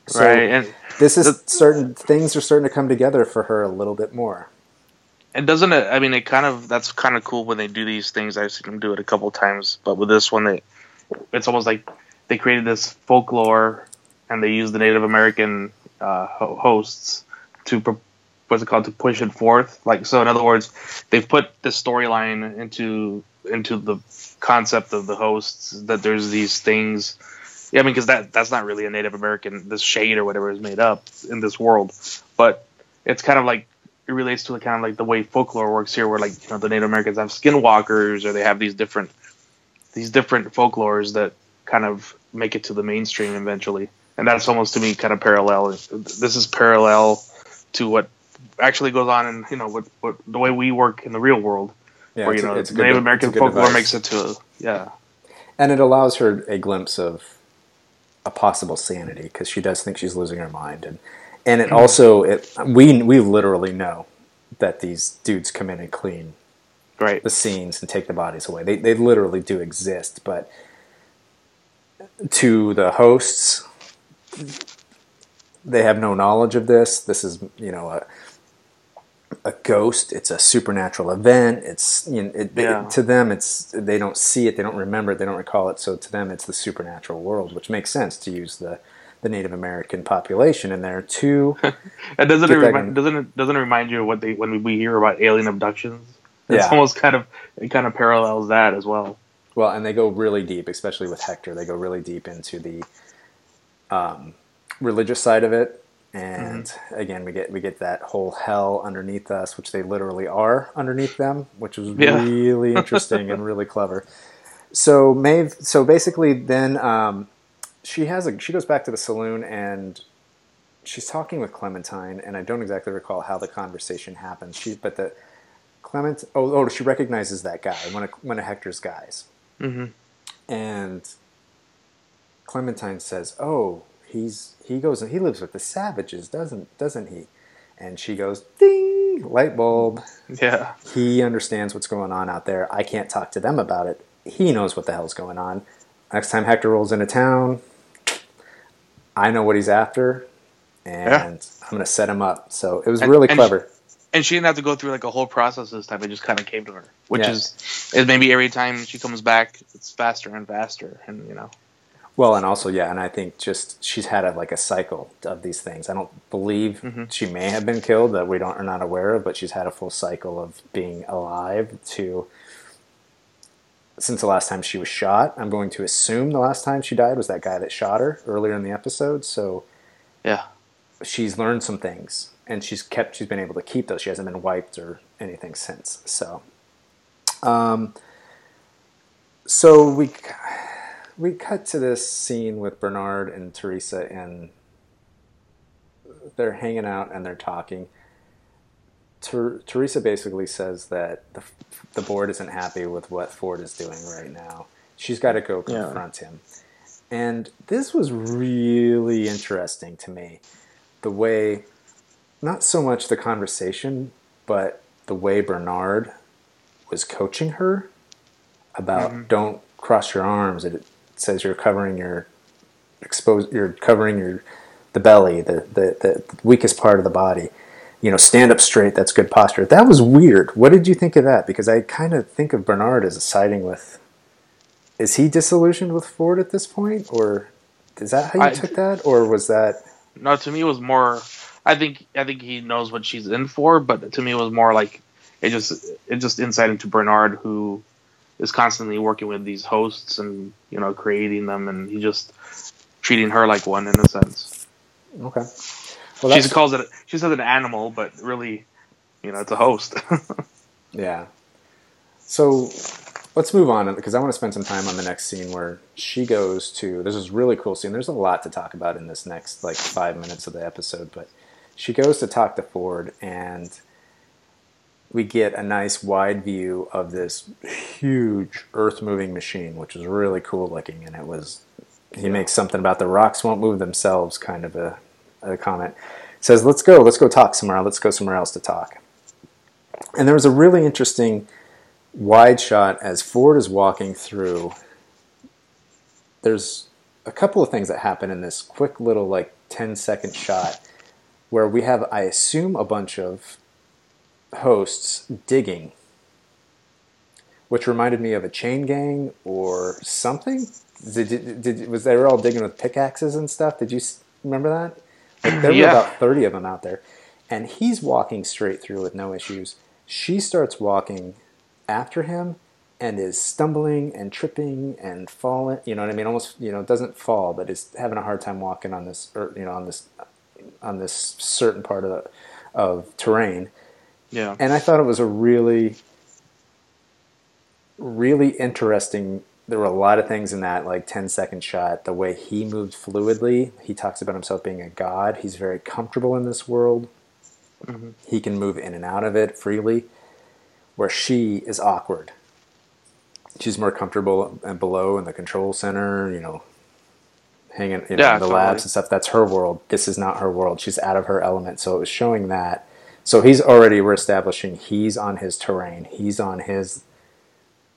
So right, and this is the- certain things are starting to come together for her a little bit more. and doesn't it? I mean, it kind of that's kind of cool when they do these things. I've seen them do it a couple times, but with this one, they it's almost like they created this folklore and they use the Native American uh, hosts to what's it called to push it forth. Like so, in other words, they've put this storyline into into the concept of the hosts that there's these things. Yeah, I mean, because that that's not really a Native American this shade or whatever is made up in this world, but it's kind of like it relates to the kind of like the way folklore works here, where like you know the Native Americans have skinwalkers or they have these different these different folklores that kind of make it to the mainstream eventually, and that's almost to me kind of parallel. This is parallel to what actually goes on in you know what, what the way we work in the real world, Yeah, where you know it's a good- Native American folklore device. makes it to yeah and it allows her a glimpse of a possible sanity because she does think she's losing her mind, and and it mm. also it we we literally know that these dudes come in and clean right the scenes and take the bodies away. They they literally do exist, but to the hosts, they have no knowledge of this. This is you know a a ghost. It's a supernatural event. It's you know, it, Yeah. to them it's they don't see it, they don't remember it, they don't recall it. So to them it's the supernatural world, which makes sense to use the the Native American population in there too. And doesn't it remind, in. doesn't it doesn't it remind you of what they when we hear about alien abductions? It's Yeah. almost kind of it kind of parallels that as well. Well, and they go really deep, especially with Hector. They go really deep into the um, religious side of it, and Mm-hmm. again, we get we get that whole hell underneath us, which they literally are underneath them, which was Yeah. really interesting and really clever. So Maeve, so basically, then um, she has a she goes back to the saloon and she's talking with Clementine, and I don't exactly recall how the conversation happens. She, but the Clement, oh, oh, she recognizes that guy, one of one of Hector's guys. hmm And Clementine says, "Oh, he's he goes and he lives with the savages, doesn't doesn't he?" And she goes, "Ding! Light bulb. Yeah, He understands what's going on out there. I can't talk to them about it. He knows what the hell's going on. Next time Hector rolls into town, I know what he's after, and Yeah. I'm going to set him up." So it was And- really and clever. and she didn't have to go through like a whole process this time. It just kind of came to her, which Yeah. is is maybe every time she comes back, it's faster and faster, and you know, Well, and also, yeah, and I think just she's had a, like a cycle of these things. I don't believe Mm-hmm. she may have been killed that we don't are not aware of, but she's had a full cycle of being alive to since the last time she was shot. I'm going to assume the last time she died was that guy that shot her earlier in the episode. So yeah, she's learned some things, and she's kept. She's been able to keep those. She hasn't been wiped or anything since. So, um, so we we cut to this scene with Bernard and Theresa, and they're hanging out and they're talking. Ter- Theresa basically says that the the board isn't happy with what Ford is doing right now. She's got to go Yeah. confront him. And this was really interesting to me. The way, not so much the conversation, but the way Bernard was coaching her about mm-hmm. don't cross your arms. It says you're covering your expose you're covering your the belly, the, the, the weakest part of the body. you know, stand up straight. That's good posture. That was weird. What did you think of that? Because I kind of think of Bernard as siding with. Is he disillusioned with Ford at this point, or is that how you I- took that, or was that? No, to me it was more. I think I think he knows what she's in for, but to me it was more like it just it just insight into Bernard, who is constantly working with these hosts and you know creating them, and he just treating her like one in a sense. Okay. Well, she calls it she says an animal, but really, you know, it's a host. yeah. So let's move on because I want to spend some time on the next scene where she goes to. This is really cool scene. There's a lot to talk about in this next like five minutes of the episode, but she goes to talk to Ford and we get a nice wide view of this huge earth moving machine, which is really cool looking. And it was, he makes something about the rocks won't move themselves kind of a, a comment. Says, let's go, let's go talk somewhere, let's go somewhere else to talk. And there was a really interesting wide shot as Ford is walking through. There's a couple of things that happen in this quick little, like, 10 second shot where we have, I assume, a bunch of hosts digging, which reminded me of a chain gang or something. Did, did, did was they were all digging with pickaxes and stuff? Did you remember that? Like there were Yeah. about thirty of them out there, and he's walking straight through with no issues. She starts walking after him and is stumbling and tripping and falling. You know what I mean? Almost you know doesn't fall, but is having a hard time walking on this or you know on this on this certain part of the of terrain yeah, and I thought it was a really, really interesting. There were a lot of things in that like 10 second shot. The way he moved fluidly. He talks about himself being a god. He's very comfortable in this world. Mhm. He can move in and out of it freely. Where she is awkward. She's more comfortable and below in the control center. You know, hanging you know, Yeah, in the totally. labs and stuff. That's her world. This is not her world. She's out of her element. So it was showing that. So he's already we're establishing he's on his terrain. He's on his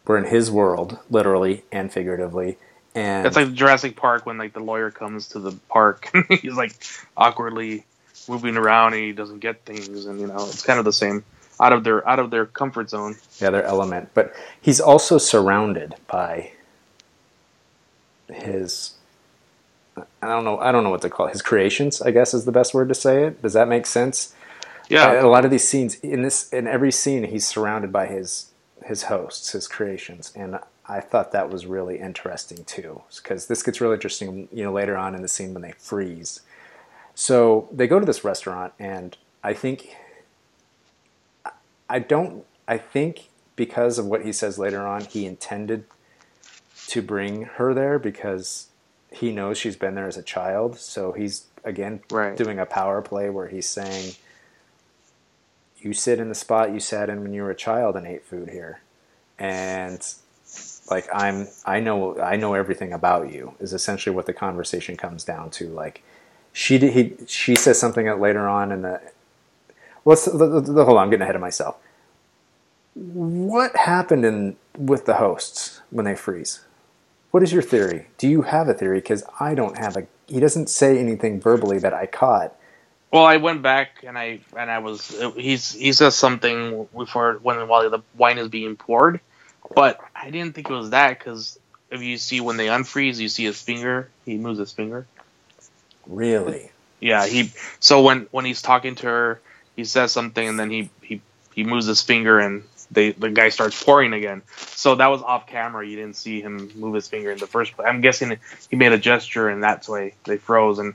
we're in his world, literally and figuratively. And it's like Jurassic Park when like the lawyer comes to the park, he's like awkwardly moving around and he doesn't get things, and you know it's kind of the same out of their out of their comfort zone. Yeah, their element. But he's also surrounded by his I don't know I don't know what to call it. His creations, I guess is the best word to say it. Does that make sense? Yeah, a lot of these scenes in this in every scene he's surrounded by his his hosts his creations and i thought that was really interesting too because this gets really interesting you know later on in the scene when they freeze so they go to this restaurant and i think i don't i think because of what he says later on he intended to bring her there because he knows she's been there as a child so he's again Right. doing a power play where he's saying you sit in the spot you sat in when you were a child and ate food here. And like i'm i know i know everything about you is essentially what the conversation comes down to. Like she did he she says something later on in the let's the, the, the, hold on i'm getting ahead of myself. What happened in with the hosts when they freeze? What is your theory? Do you have a theory? Because i don't have a he doesn't say anything verbally that i caught Well, I went back and I and I was uh, he's he says something before when while the wine is being poured, but I didn't think it was that because if you see when they unfreeze, you see his finger. He moves his finger. really Yeah, he. So when when he's talking to her, he says something and then he he he moves his finger and they the guy starts pouring again. So that was off camera. You didn't see him move his finger in the first place. I'm guessing he made a gesture and that's why they froze and.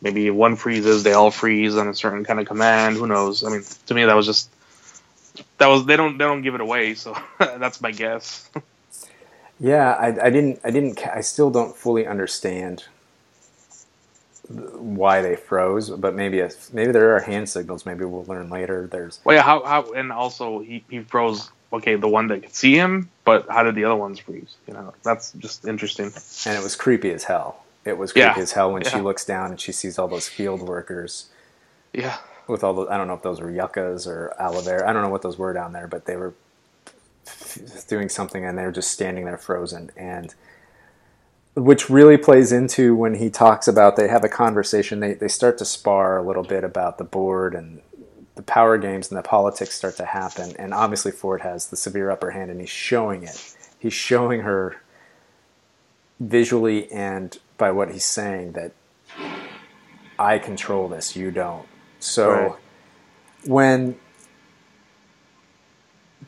Maybe one freezes, they all freeze on a certain kind of command. Who knows? I mean, to me, that was just that was they don't they don't give it away, so that's my guess. Yeah, I, I didn't. I didn't. I still don't fully understand why they froze. But maybe if, maybe there are hand signals. Maybe we'll learn later. There's Well, yeah, how how and also he he froze. Okay, the one that could see him, but how did the other ones freeze? You know, that's just interesting. and it was creepy as hell. It was creepy Yeah, as hell when she looks down and she sees all those field workers Yeah. with all those. I don't know if those were yuccas or aloe vera. I don't know what those were down there, but they were doing something and they were just standing there frozen and. Which really plays into when he talks about they have a conversation. They they start to spar a little bit about the board and the power games and the politics start to happen, and obviously Ford has the severe upper hand, and he's showing it. He's showing her visually and by what he's saying that I control this, you don't. So Right. when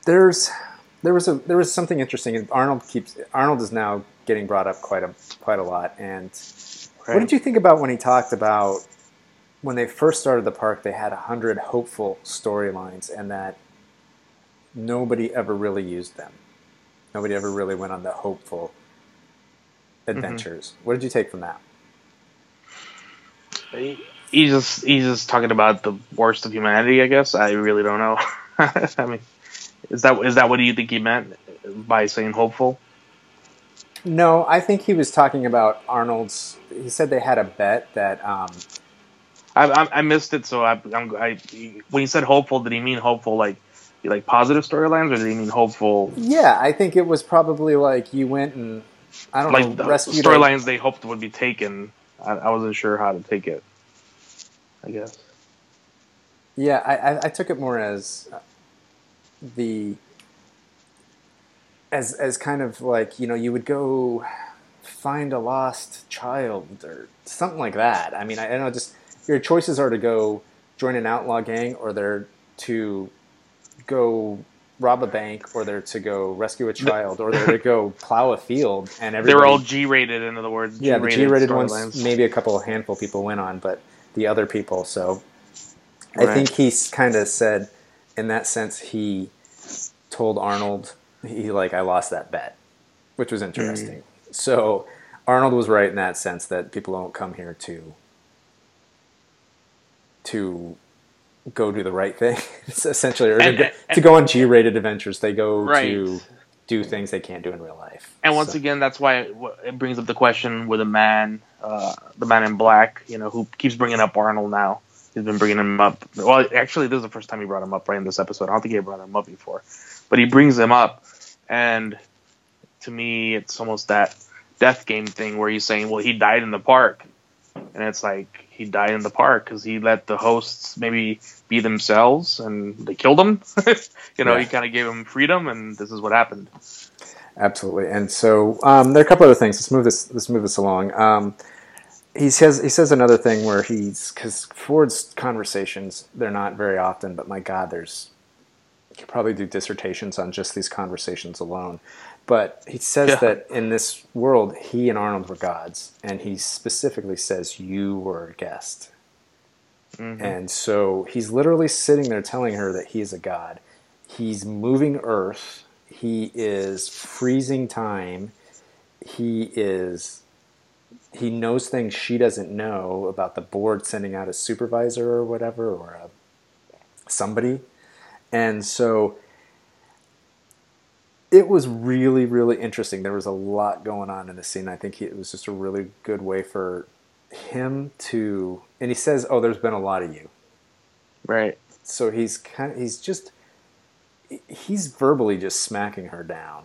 there's there was a there was something interesting Arnold keeps Arnold is now getting brought up quite a quite a lot and what did you think about when he talked about when they first started the park they had a hundred hopeful storylines and that nobody ever really used them nobody ever really went on the hopeful adventures what did you take from that He's just he's just talking about the worst of humanity. I guess I really don't know. I mean, is that is that what you think he meant by saying hopeful? No, I think he was talking about Arnold's. He said they had a bet that. Um, I, I, I missed it, so I, I'm, I when he said hopeful, did he mean hopeful like like positive storylines, or did he mean hopeful yeah, I think it was probably like you went and I don't like know the storylines they hoped would be taken? I, I wasn't sure how to take it. I guess. Yeah, I, I, I took it more as uh, the as as kind of like you know you would go find a lost child or something like that. I mean, I, I don't know just your choices are to go join an outlaw gang or they're to go rob a bank or they're to go rescue a child or they're to go plow a field and they're all G-rated, in other words. yeah the G-rated ones storylines. maybe a couple handful people went on but the other people so I think he kind of said in that sense he told Arnold he like I lost that bet which was interesting Mm. so Arnold was right in that sense that people don't come here to to go do the right thing It's essentially or And- to, go, and- to go on G-rated adventures they go Right. to do things they can't do in real life And once So- again, that's why it, it brings up the question with a man, uh, the man in black, you know, who keeps bringing up Arnold now. He's been bringing him up. Well, actually, this is the first time he brought him up right in this episode. I don't think he brought him up before, but he brings him up, and to me, it's almost that death game thing where he's saying, "Well, he died in the park," and it's like he died in the park because he let the hosts maybe be themselves, and they killed him. you know, Yeah. he kind of gave him freedom, and this is what happened. Absolutely. And so um, there are a couple other things. Let's move this. Let's move this along. Um, he says he says another thing where he's because Ford's conversations they're not very often, but my God, there's you could probably do dissertations on just these conversations alone. But he says Yeah. that in this world, he and Arnold were gods, and he specifically says you were a guest. Mhm. And so he's literally sitting there telling her that he is a god. He's moving Earth. He is freezing time. He is. He knows things she doesn't know about the board sending out a supervisor or whatever, or a, somebody. And so it was really, really interesting. There was a lot going on in the scene. I think he, it was just a really good way for him to. And he says, "Oh, there's been a lot of you." Right. so he's kind of he's just he's verbally just smacking her down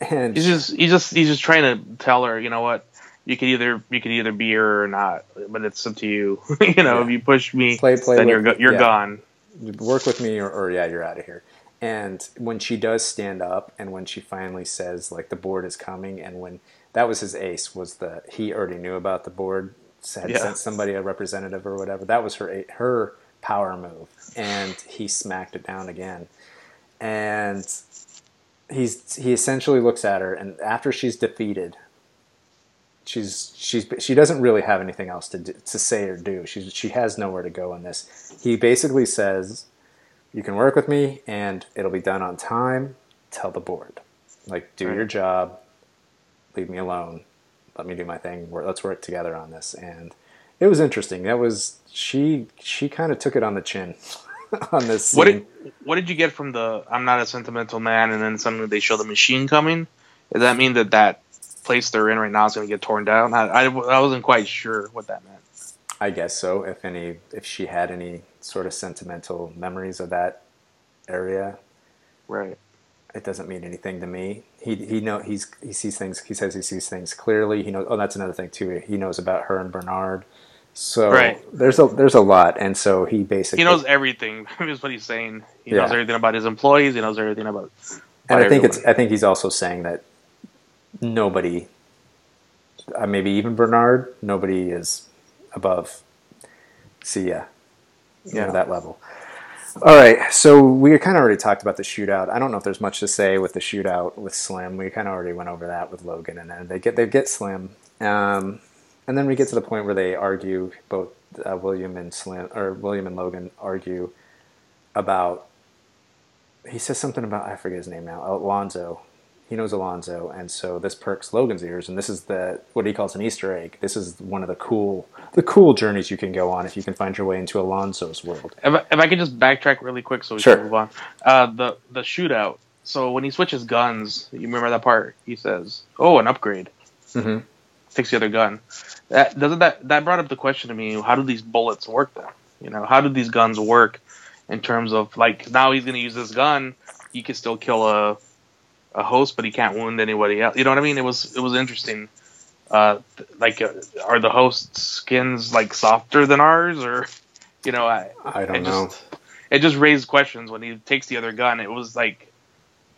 and He's just he's just he's just trying to tell her, you know what, you could either you could either be here or not, but it's up to you. you know, Yeah. if you push me, Play- play then you're go- you're Yeah. gone. work with me or, or yeah you're out of here and when she does stand up and when she finally says like the board is coming and when that was his ace was the he already knew about the board had Yeah. sent somebody a representative or whatever. That was her her power move. And he smacked it down again. And he's he essentially looks at her and after she's defeated she's she's she doesn't really have anything else to do, to say or do. She she has nowhere to go in this. He basically says you can work with me and it'll be done on time tell the board like do Right. your job leave me alone let me do my thing let's work together on this and it was interesting that was she she kind of took it on the chin on this scene. What did what did you get from the I'm not a sentimental man, and then suddenly they show the machine coming? Does that mean that that place they're in right now is going to get torn down? I, I, I wasn't quite sure what that meant. I guess so. If any, if she had any sort of sentimental memories of that area, Right. it doesn't mean anything to me. He he know he's he sees things. He says he sees things clearly. He knows. Oh, that's another thing too. He knows about her and Bernard, So Right. there's a there's a lot, and so he basically He knows everything. is what he's saying. He knows everything about his employees. He knows everything about. and I think everyone. it's I think he's also saying that nobody, uh, maybe even Bernard, nobody is above you know, Yeah. that level. All right, so we kind of already talked about the shootout. I don't know if there's much to say with the shootout with Slim. We kind of already went over that with Logan, and then they get they get Slim, um, and then we get to the point where they argue. Both uh, William and Slim, or William and Logan, argue about. He says something about I forget his name now. Alonzo. He knows Alonzo, and so this perks Logan's ears, and this is the what he calls an Easter egg. This is one of the cool the cool journeys you can go on if you can find your way into Alonzo's world. If I, if I could just backtrack really quick so we Sure. can move on. Uh, the the shootout. So when he switches guns, you remember that part? He says, "Oh, an upgrade." Mhm. Takes the other gun. That doesn't that that brought up the question to me: How do these bullets work? Then you know, how do these guns work in terms of like now he's going to use this gun, he can still kill a a host, but he can't wound anybody else. You know what I mean? It was it was interesting. Uh, like, uh, are the host skins like softer than ours, or you know, I I don't it know. just it just raised questions when he takes the other gun. It was like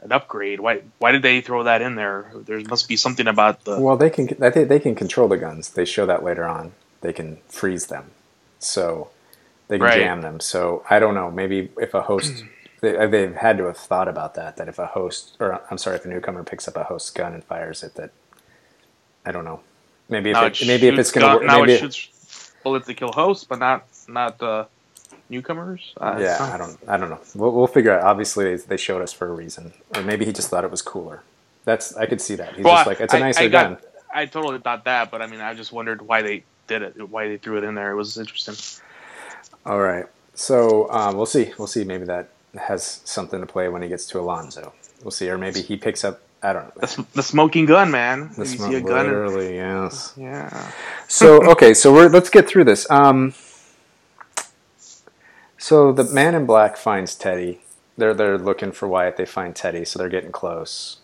an upgrade. Why why did they throw that in there? There must be something about the Well, they can. Think they can control the guns. They show that later on. They can freeze them, so they can Right. jam them. So I don't know. Maybe if a host, they, they've had to have thought about that. That if a host, or I'm sorry, if a newcomer picks up a host's gun and fires it, that I don't know. Maybe if now it, maybe if it's going to work. now Maybe it shoots bullets to kill hosts, but not not uh, newcomers. Uh, yeah, I don't. I don't know. We'll, we'll figure out. Obviously, they showed us for a reason, or maybe he just thought it was cooler. That's I could see that. He's Well, just like it's a nicer I got- gun. I totally thought that, but I mean, I just wondered why they did it, why they threw it in there. It was interesting. All right. So um, we'll see. We'll see. Maybe that has something to play when he gets to Alonzo. We'll see. Or maybe he picks up. I don't know. The, the smoking gun, man. The you see a gun. and- literally, yes. yeah. So okay, so we're let's get through this. Um, so the man in black finds Teddy. They're they're looking for Wyatt. They find Teddy, so they're getting close.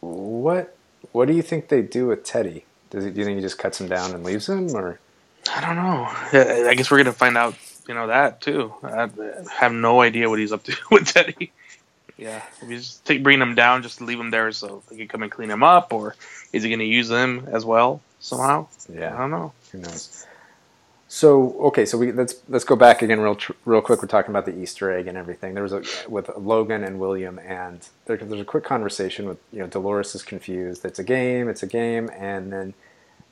What what do you think they do with Teddy? Does he, do you think he just cuts him down and leaves him, or I don't know. I I guess we're gonna find out. You know that too. I have no idea what he's up to with Teddy. Yeah, if he's just take, bringing him down just to leave him there so they can come and clean him up, or is he gonna use him as well somehow? Yeah, I don't know. who knows? So okay, so we let's let's go back again real tr- real quick. We're talking about the Easter egg and everything. There was a with Logan and William, and there, there's a quick conversation with you know Dolores is confused. It's a game. It's a game, and then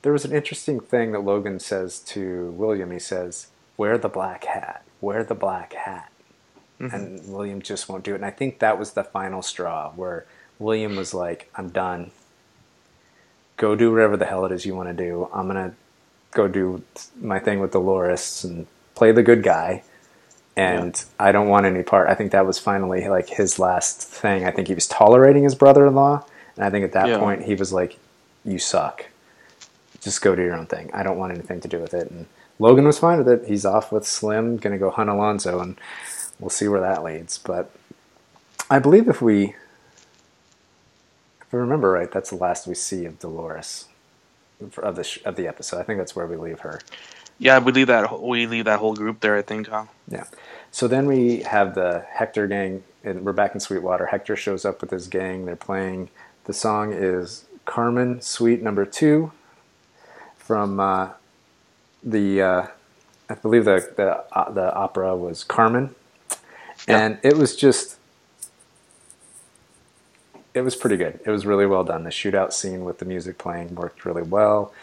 there was an interesting thing that Logan says to William. He says, "Wear the black hat. Wear the black hat." Mm-hmm. And William just won't do it. And I think that was the final straw where William was like, "I'm done. Go do whatever the hell it is you want to do. I'm gonna go do my thing with Dolores and play the good guy." And I don't want any part. I think that was finally like his last thing. I think he was tolerating his brother-in-law, and I think at that Yeah. point he was like, "You suck. Just go do your own thing. I don't want anything to do with it." And Logan was fine with it. He's off with Slim, gonna go hunt Alonzo, and we'll see where that leads. But I believe if we, if I remember right, that's the last we see of Dolores of the sh- of the episode. I think that's where we leave her. Yeah, we leave that we leave that whole group there. I think. Huh? Yeah. So then we have the Hector gang, and we're back in Sweetwater. Hector shows up with his gang. They're playing. The song is Carmen Suite Number Two from uh, the. Uh, I believe the the uh, the opera was Carmen, and it was just. It was pretty good. It was really well done. The shootout scene with the music playing worked really well.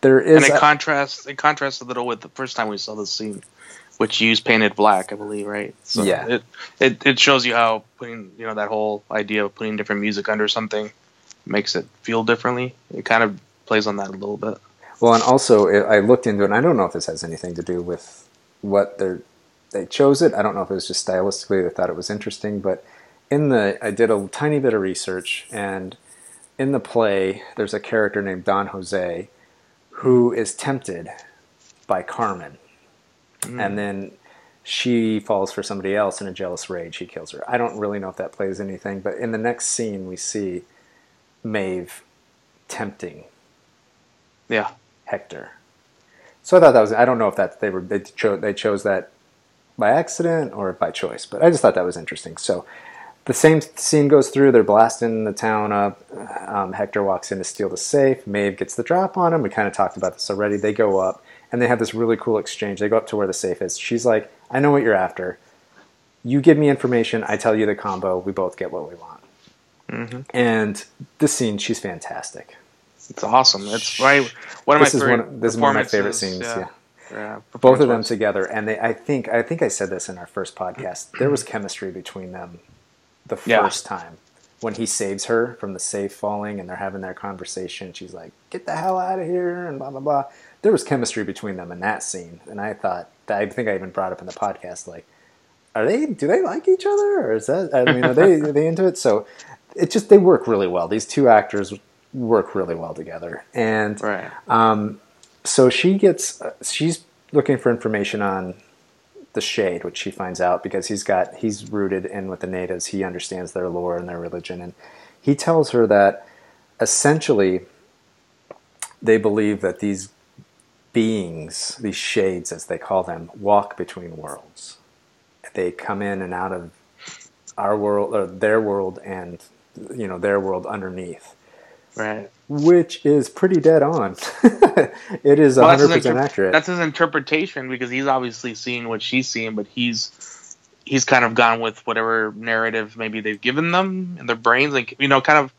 There is And it a- contrasts it contrasts a little with the first time we saw the scene, which used Paint It Black, I believe, right? So Yeah. It, it it shows you how putting you know that whole idea of putting different music under something makes it feel differently. It kind of plays on that a little bit. Well, and also I I looked into it, and I don't know if this has anything to do with what they they chose it. I don't know if it was just stylistically they thought it was interesting, but in the I did a tiny bit of research, and in the play there's a character named Don Jose who is tempted by Carmen, hmm. and then she falls for somebody else in a jealous rage. He kills her. I don't really know if that plays anything, but in the next scene we see Maeve tempting Yeah. Hector. So I thought that was. I don't know if that they were they chose they chose that by accident or by choice, but I just thought that was interesting. So the same scene goes through. They're blasting the town up. Um, Hector walks in to steal the safe. Maeve gets the drop on him. We kind of talked about this already. They go up and they have this really cool exchange. They go up to where the safe is. She's like, "I know what you're after. You give me information. I tell you the combo. We both get what we want." Mm-hmm. And this scene, she's fantastic. It's awesome. It's right. One of this my is favorite. one. This is one of my favorite scenes. Yeah. yeah. Both of them together, and they. I think. I think I said this in our first podcast. There was chemistry between them, the Yeah. first time when he saves her from the safe falling, and they're having their conversation. She's like, "Get the hell out of here!" and blah blah blah. There was chemistry between them in that scene, and I thought. I think I even brought up in the podcast like, are they? Do they like each other, or is that? I mean, are they? Are they into it? So, it just they work really well. These two actors work really well together, and Right. um, so she gets uh, she's looking for information on the shade which she finds out because he's got he's rooted in with the natives. He understands their lore and their religion. And he tells her that essentially they believe that these beings these shades as they call them walk between worlds. They come in and out of our world or their world and you know their world underneath Right. which is pretty dead on. it is Well, that's 100% his inter- accurate. That's his interpretation because he's obviously seeing what she's seeing, but he's he's kind of gone with whatever narrative maybe they've given them in their brains, like you know, kind of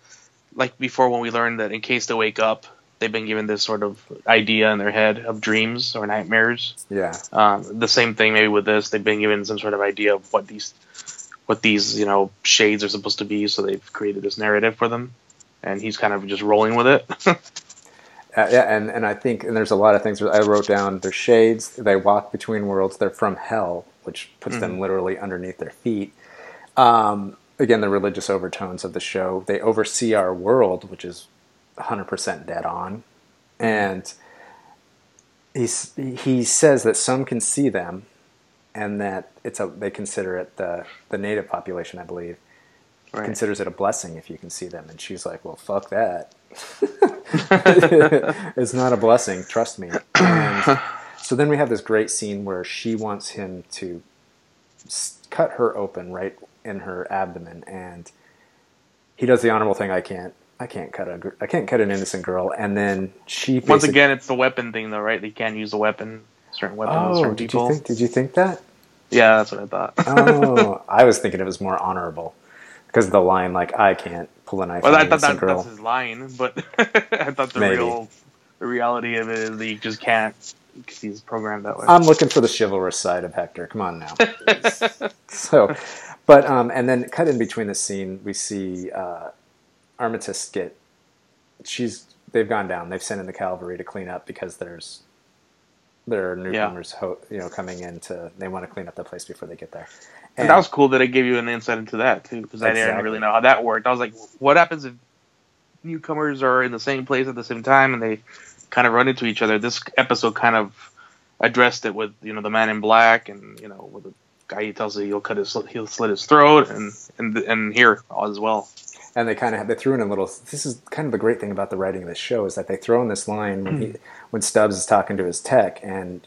like before when we learned that in case they wake up, they've been given this sort of idea in their head of dreams or nightmares. yeah, Um, the same thing maybe with this, they've been given some sort of idea of what these what these you know shades are supposed to be, so they've created this narrative for them, and he's kind of just rolling with it. uh, yeah, and, and I think and there's a lot of things I wrote down. They're shades. They walk between worlds. They're from hell, which puts them literally underneath their feet. Um, again, the religious overtones of the show. They oversee our world, which is 100% dead on, and he's, he says that some can see them, and that it's a they consider it the the native population, I believe. Right. considers it a blessing if you can see them. And she's like, well, fuck that. it's not a blessing, trust me. And so then we have this great scene where she wants him to cut her open right in her abdomen, and he does the honorable thing. I can't. I can't cut a. I can't cut an innocent girl. And then she Once again, it's the weapon thing, though, right? They can't use the weapon, certain weapons, on Oh, certain did people. you think? Did you think that? Yeah, that's what I thought. Oh, I was thinking it was more honorable because of the line like I can't pull a knife well, I thought that, girl. that's his line, but I thought the Maybe. real, the reality of it is that you just can't because he's programmed that way. I'm looking for the chivalrous side of Hector. Come on now. so, but um, and then cut in between the scene, we see uh, Armistice get. She's they've gone down. They've sent in the cavalry to clean up because there's there are newcomers, ho- you know, coming in to. They want to clean up the place before they get there. And that was cool that it gave you an insight into that too, because I didn't really know how that worked. I was like, what happens if newcomers are in the same place at the same time and they kind of run into each other? This episode kind of addressed it with you know the man in black and you know with the guy he tells you he'll cut his he'll slit his throat and and and here as well. and they kind of they threw in a little. This is kind of the great thing about the writing of this show is that they throw in this line when he mm-hmm. when Stubbs is talking to his tech, and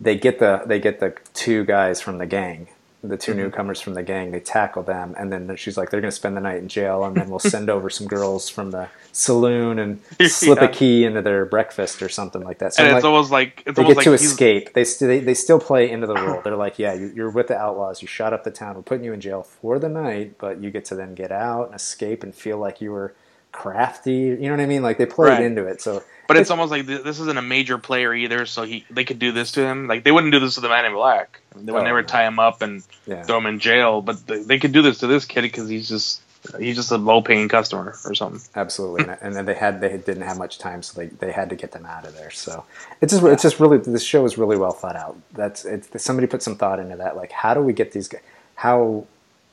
they get the they get the two guys from the gang, the 2 mm-hmm. newcomers from the gang. They tackle them, and then she's like, they're going to spend the night in jail, and then we'll send over some girls from the saloon and slip Yeah. a key into their breakfast or something like that. So and I'm it's like, almost like it's they almost get to he's- escape. They, st- they they still play into the role. They're like, yeah, you, you're with the outlaws. You shot up the town. We're putting you in jail for the night, but you get to then get out and escape and feel like you were crafty. You know what I mean? Like they played Right. into it. So But it's almost like th- this isn't a major player either, so he they could do this to him. Like they wouldn't do this to the man in black. They would Oh, never tie him up and yeah, throw him in jail. But they, they could do this to this kid because he's just he's just a low paying customer or something. absolutely. and, and then they had they didn't have much time, so they, they had to get them out of there. So it's just it's just really this show is really well thought out. That's it's somebody put some thought into that. Like how do we get these guys? How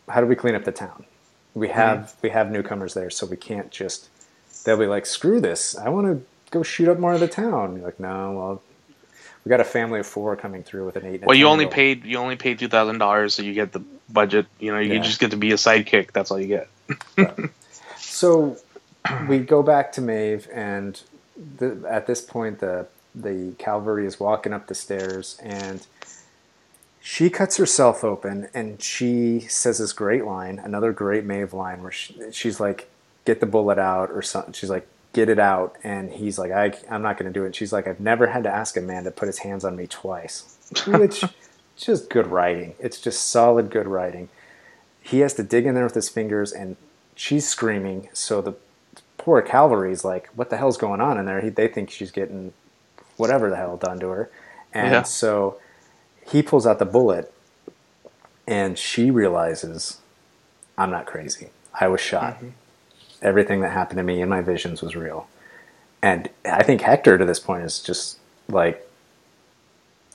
how do we clean up the town? We have we have newcomers there, so we can't just. They'll be like, screw this. I want to go shoot up more of the town. You're like, no, well, we got a family of four coming through with an eight. Well, you only 10-year-old." paid you only paid two thousand dollars, so you get the budget. You know, you Yeah. just get to be a sidekick. That's all you get. So we go back to Maeve, and the, at this point, the the cavalry is walking up the stairs, and she cuts herself open, and she says this great line, another great Maeve line, where she, she's like, "Get the bullet out," or something. She's like, "Get it out," and he's like, I, "I'm not going to do it." And she's like, "I've never had to ask a man to put his hands on me twice," which just good writing. It's just solid good writing. He has to dig in there with his fingers, and she's screaming. So the poor cavalry's like, "What the hell's going on in there?" He, they think she's getting whatever the hell done to her, and Yeah. so he pulls out the bullet, and she realizes, "I'm not crazy. I was shot. Mm-hmm. Everything that happened to me in my visions was real." And I think Hector to this point is just like,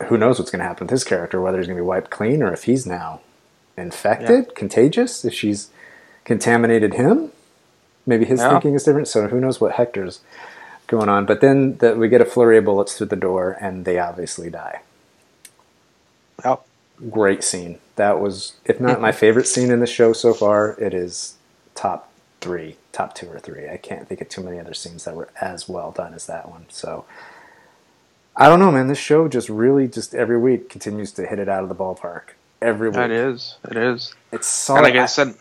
who knows what's going to happen with his character? Whether he's going to be wiped clean or if he's now infected, contagious, if she's contaminated him. Maybe his Yeah. thinking is different. So who knows what Hector's going on? But then the, we get a flurry of bullets through the door, and they obviously die. Yep. Great scene. That was, if not my favorite scene in the show so far, it is top three, top two or three. I can't think of too many other scenes that were as well done as that one. So I don't know, man. This show just really just every week continues to hit it out of the ballpark. Every week, It is. It is. it's solid. And like I said,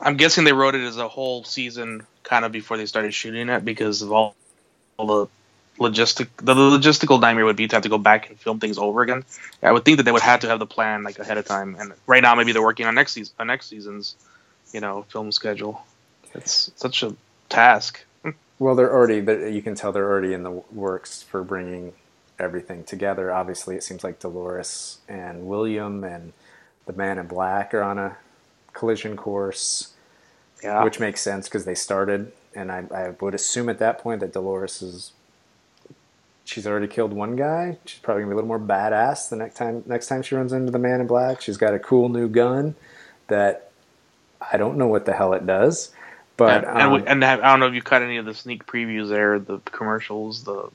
I'm guessing they wrote it as a whole season kind of before they started shooting it because of all, all the logistic the logistical nightmare would be to have to go back and film things over again. I would think that they would have to have the plan like ahead of time. And right now, maybe they're working on next season, on uh, next season's, you know, film schedule. It's such a task. Well, they're already. they're- You can tell they're already in the works for bringing everything together. Obviously, it seems like Dolores and William and the Man in Black are on a collision course, Yeah. which makes sense because they started. And I, I would assume at that point that Dolores is. She's already killed one guy. She's probably gonna be a little more badass the next time. Next time she runs into the Man in Black, she's got a cool new gun that I don't know what the hell it does. But and, and, we, um, and have, I don't know if you cut any of the sneak previews there, the commercials, the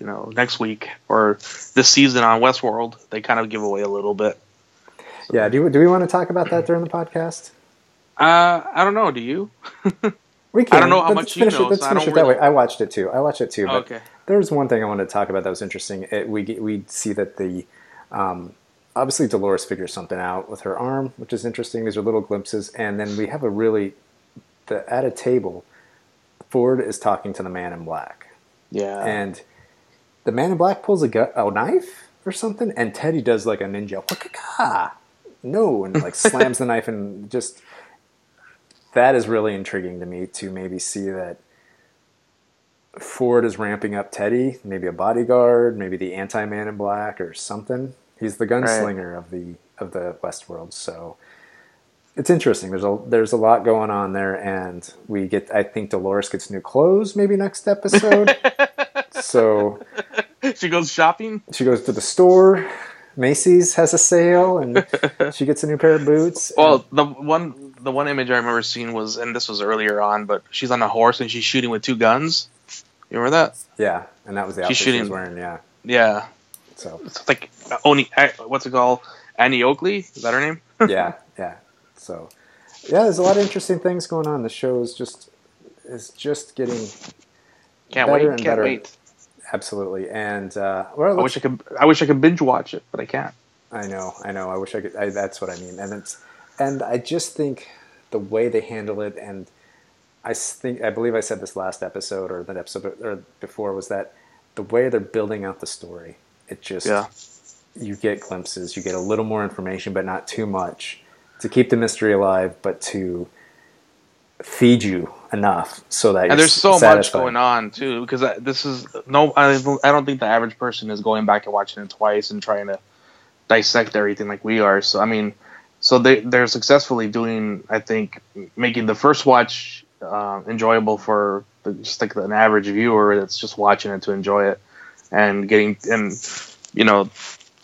you know next week or this season on Westworld. They kind of give away a little bit. Yeah, do, do we want to talk about that during the podcast? Uh, I don't know. Do you? We can. I don't know how Let's much you know, It. Let's so I finish don't it that really- way. I watched it too. I watched it too. But Okay. There was one thing I wanted to talk about that was interesting. It, we we see that the um, obviously Dolores figures something out with her arm, which is interesting. These are little glimpses, and then we have a really the, at a table. Ford is talking to the Man in Black, Yeah. and the Man in Black pulls a, gu- a knife or something, and Teddy does like a ninja, no, and like slams the knife and just that is really intriguing to me to maybe see that Ford is ramping up Teddy, maybe a bodyguard, maybe the anti-man in black or something. He's the gunslinger of the of the Westworld, so it's interesting. There's a there's a lot going on there, and we get. I think Dolores gets new clothes maybe next episode. so she goes shopping. she goes to the store. Macy's has a sale, and she gets a new pair of boots. Well, the one the one image I remember seeing was, and this was earlier on, but she's on a horse and she's shooting with two guns. You remember that? yeah, and that was the outfit She's she was wearing. Yeah, Yeah. so It's like uh, Oni. uh, What's it called? Annie Oakley. Is that her name? yeah, yeah. So yeah, there's a lot of interesting things going on. The show is just is just getting Can't Better wait. and Can't better. wait. absolutely. And uh, well, I wish I could. I wish I could binge watch it, but I can't. I know, I know. I wish I could. I, that's what I mean. And it's, and I just think the way they handle it, and I think I believe I said this last episode or that episode or before was that the way they're building out the story, it just Yeah. you get glimpses, you get a little more information, but not too much to keep the mystery alive, but to feed you enough so that And there's so much going on too, because I- this is no. I don't, I don't think the average person is going back and watching it twice and trying to dissect everything like we are. So I mean, so they they're successfully doing. I think making the first watch uh, enjoyable for the, just like an average viewer that's just watching it to enjoy it, and getting and you know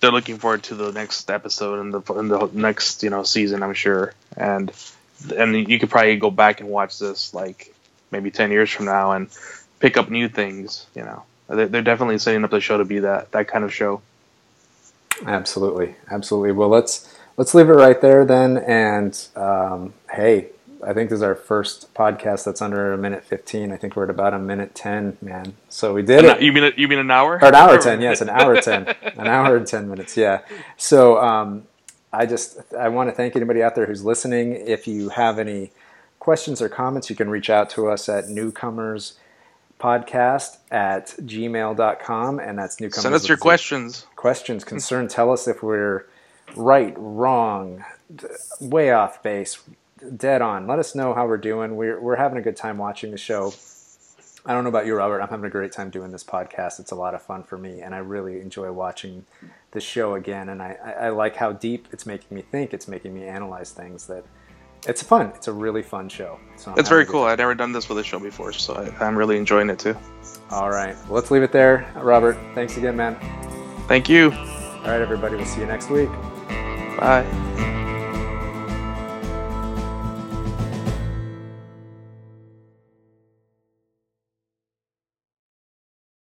they're looking forward to the next episode and the in the next you know season. I'm sure and and you could probably go back and watch this like maybe 10 years from now and pick up new things you know they're, they're definitely setting up the show to be that that kind of show Absolutely, absolutely. Well, let's let's leave it right there then. And um, hey, I think this is our first podcast that's under a minute 15. I think we're at about a minute 10, man. So we did An- it. You mean you mean an hour? Or an hour 10, yes, an hour 10. An hour and 10 minutes, yeah. So um, I just, I want to thank anybody out there who's listening. If you have any questions or comments, you can reach out to us at Newcomerz podcast at gmail.com and that's Newcomerz Send us your questions. questions concern tell us if we're right wrong way off base dead on. Let us know how we're doing. We're, we're having a good time watching the show. I don't know about you robert. I'm having a great time doing this podcast. It's a lot of fun for me and i really enjoy watching the show again and I, I, like how deep it's making me think. It's making me analyze things that it's fun. It's a really fun show. So It's very cool. I've never done this with a show before, so I, I'm really enjoying it too. all right. Well, let's leave it there. Robert thanks again man. Thank you. all right everybody. We'll see you next week. Bye.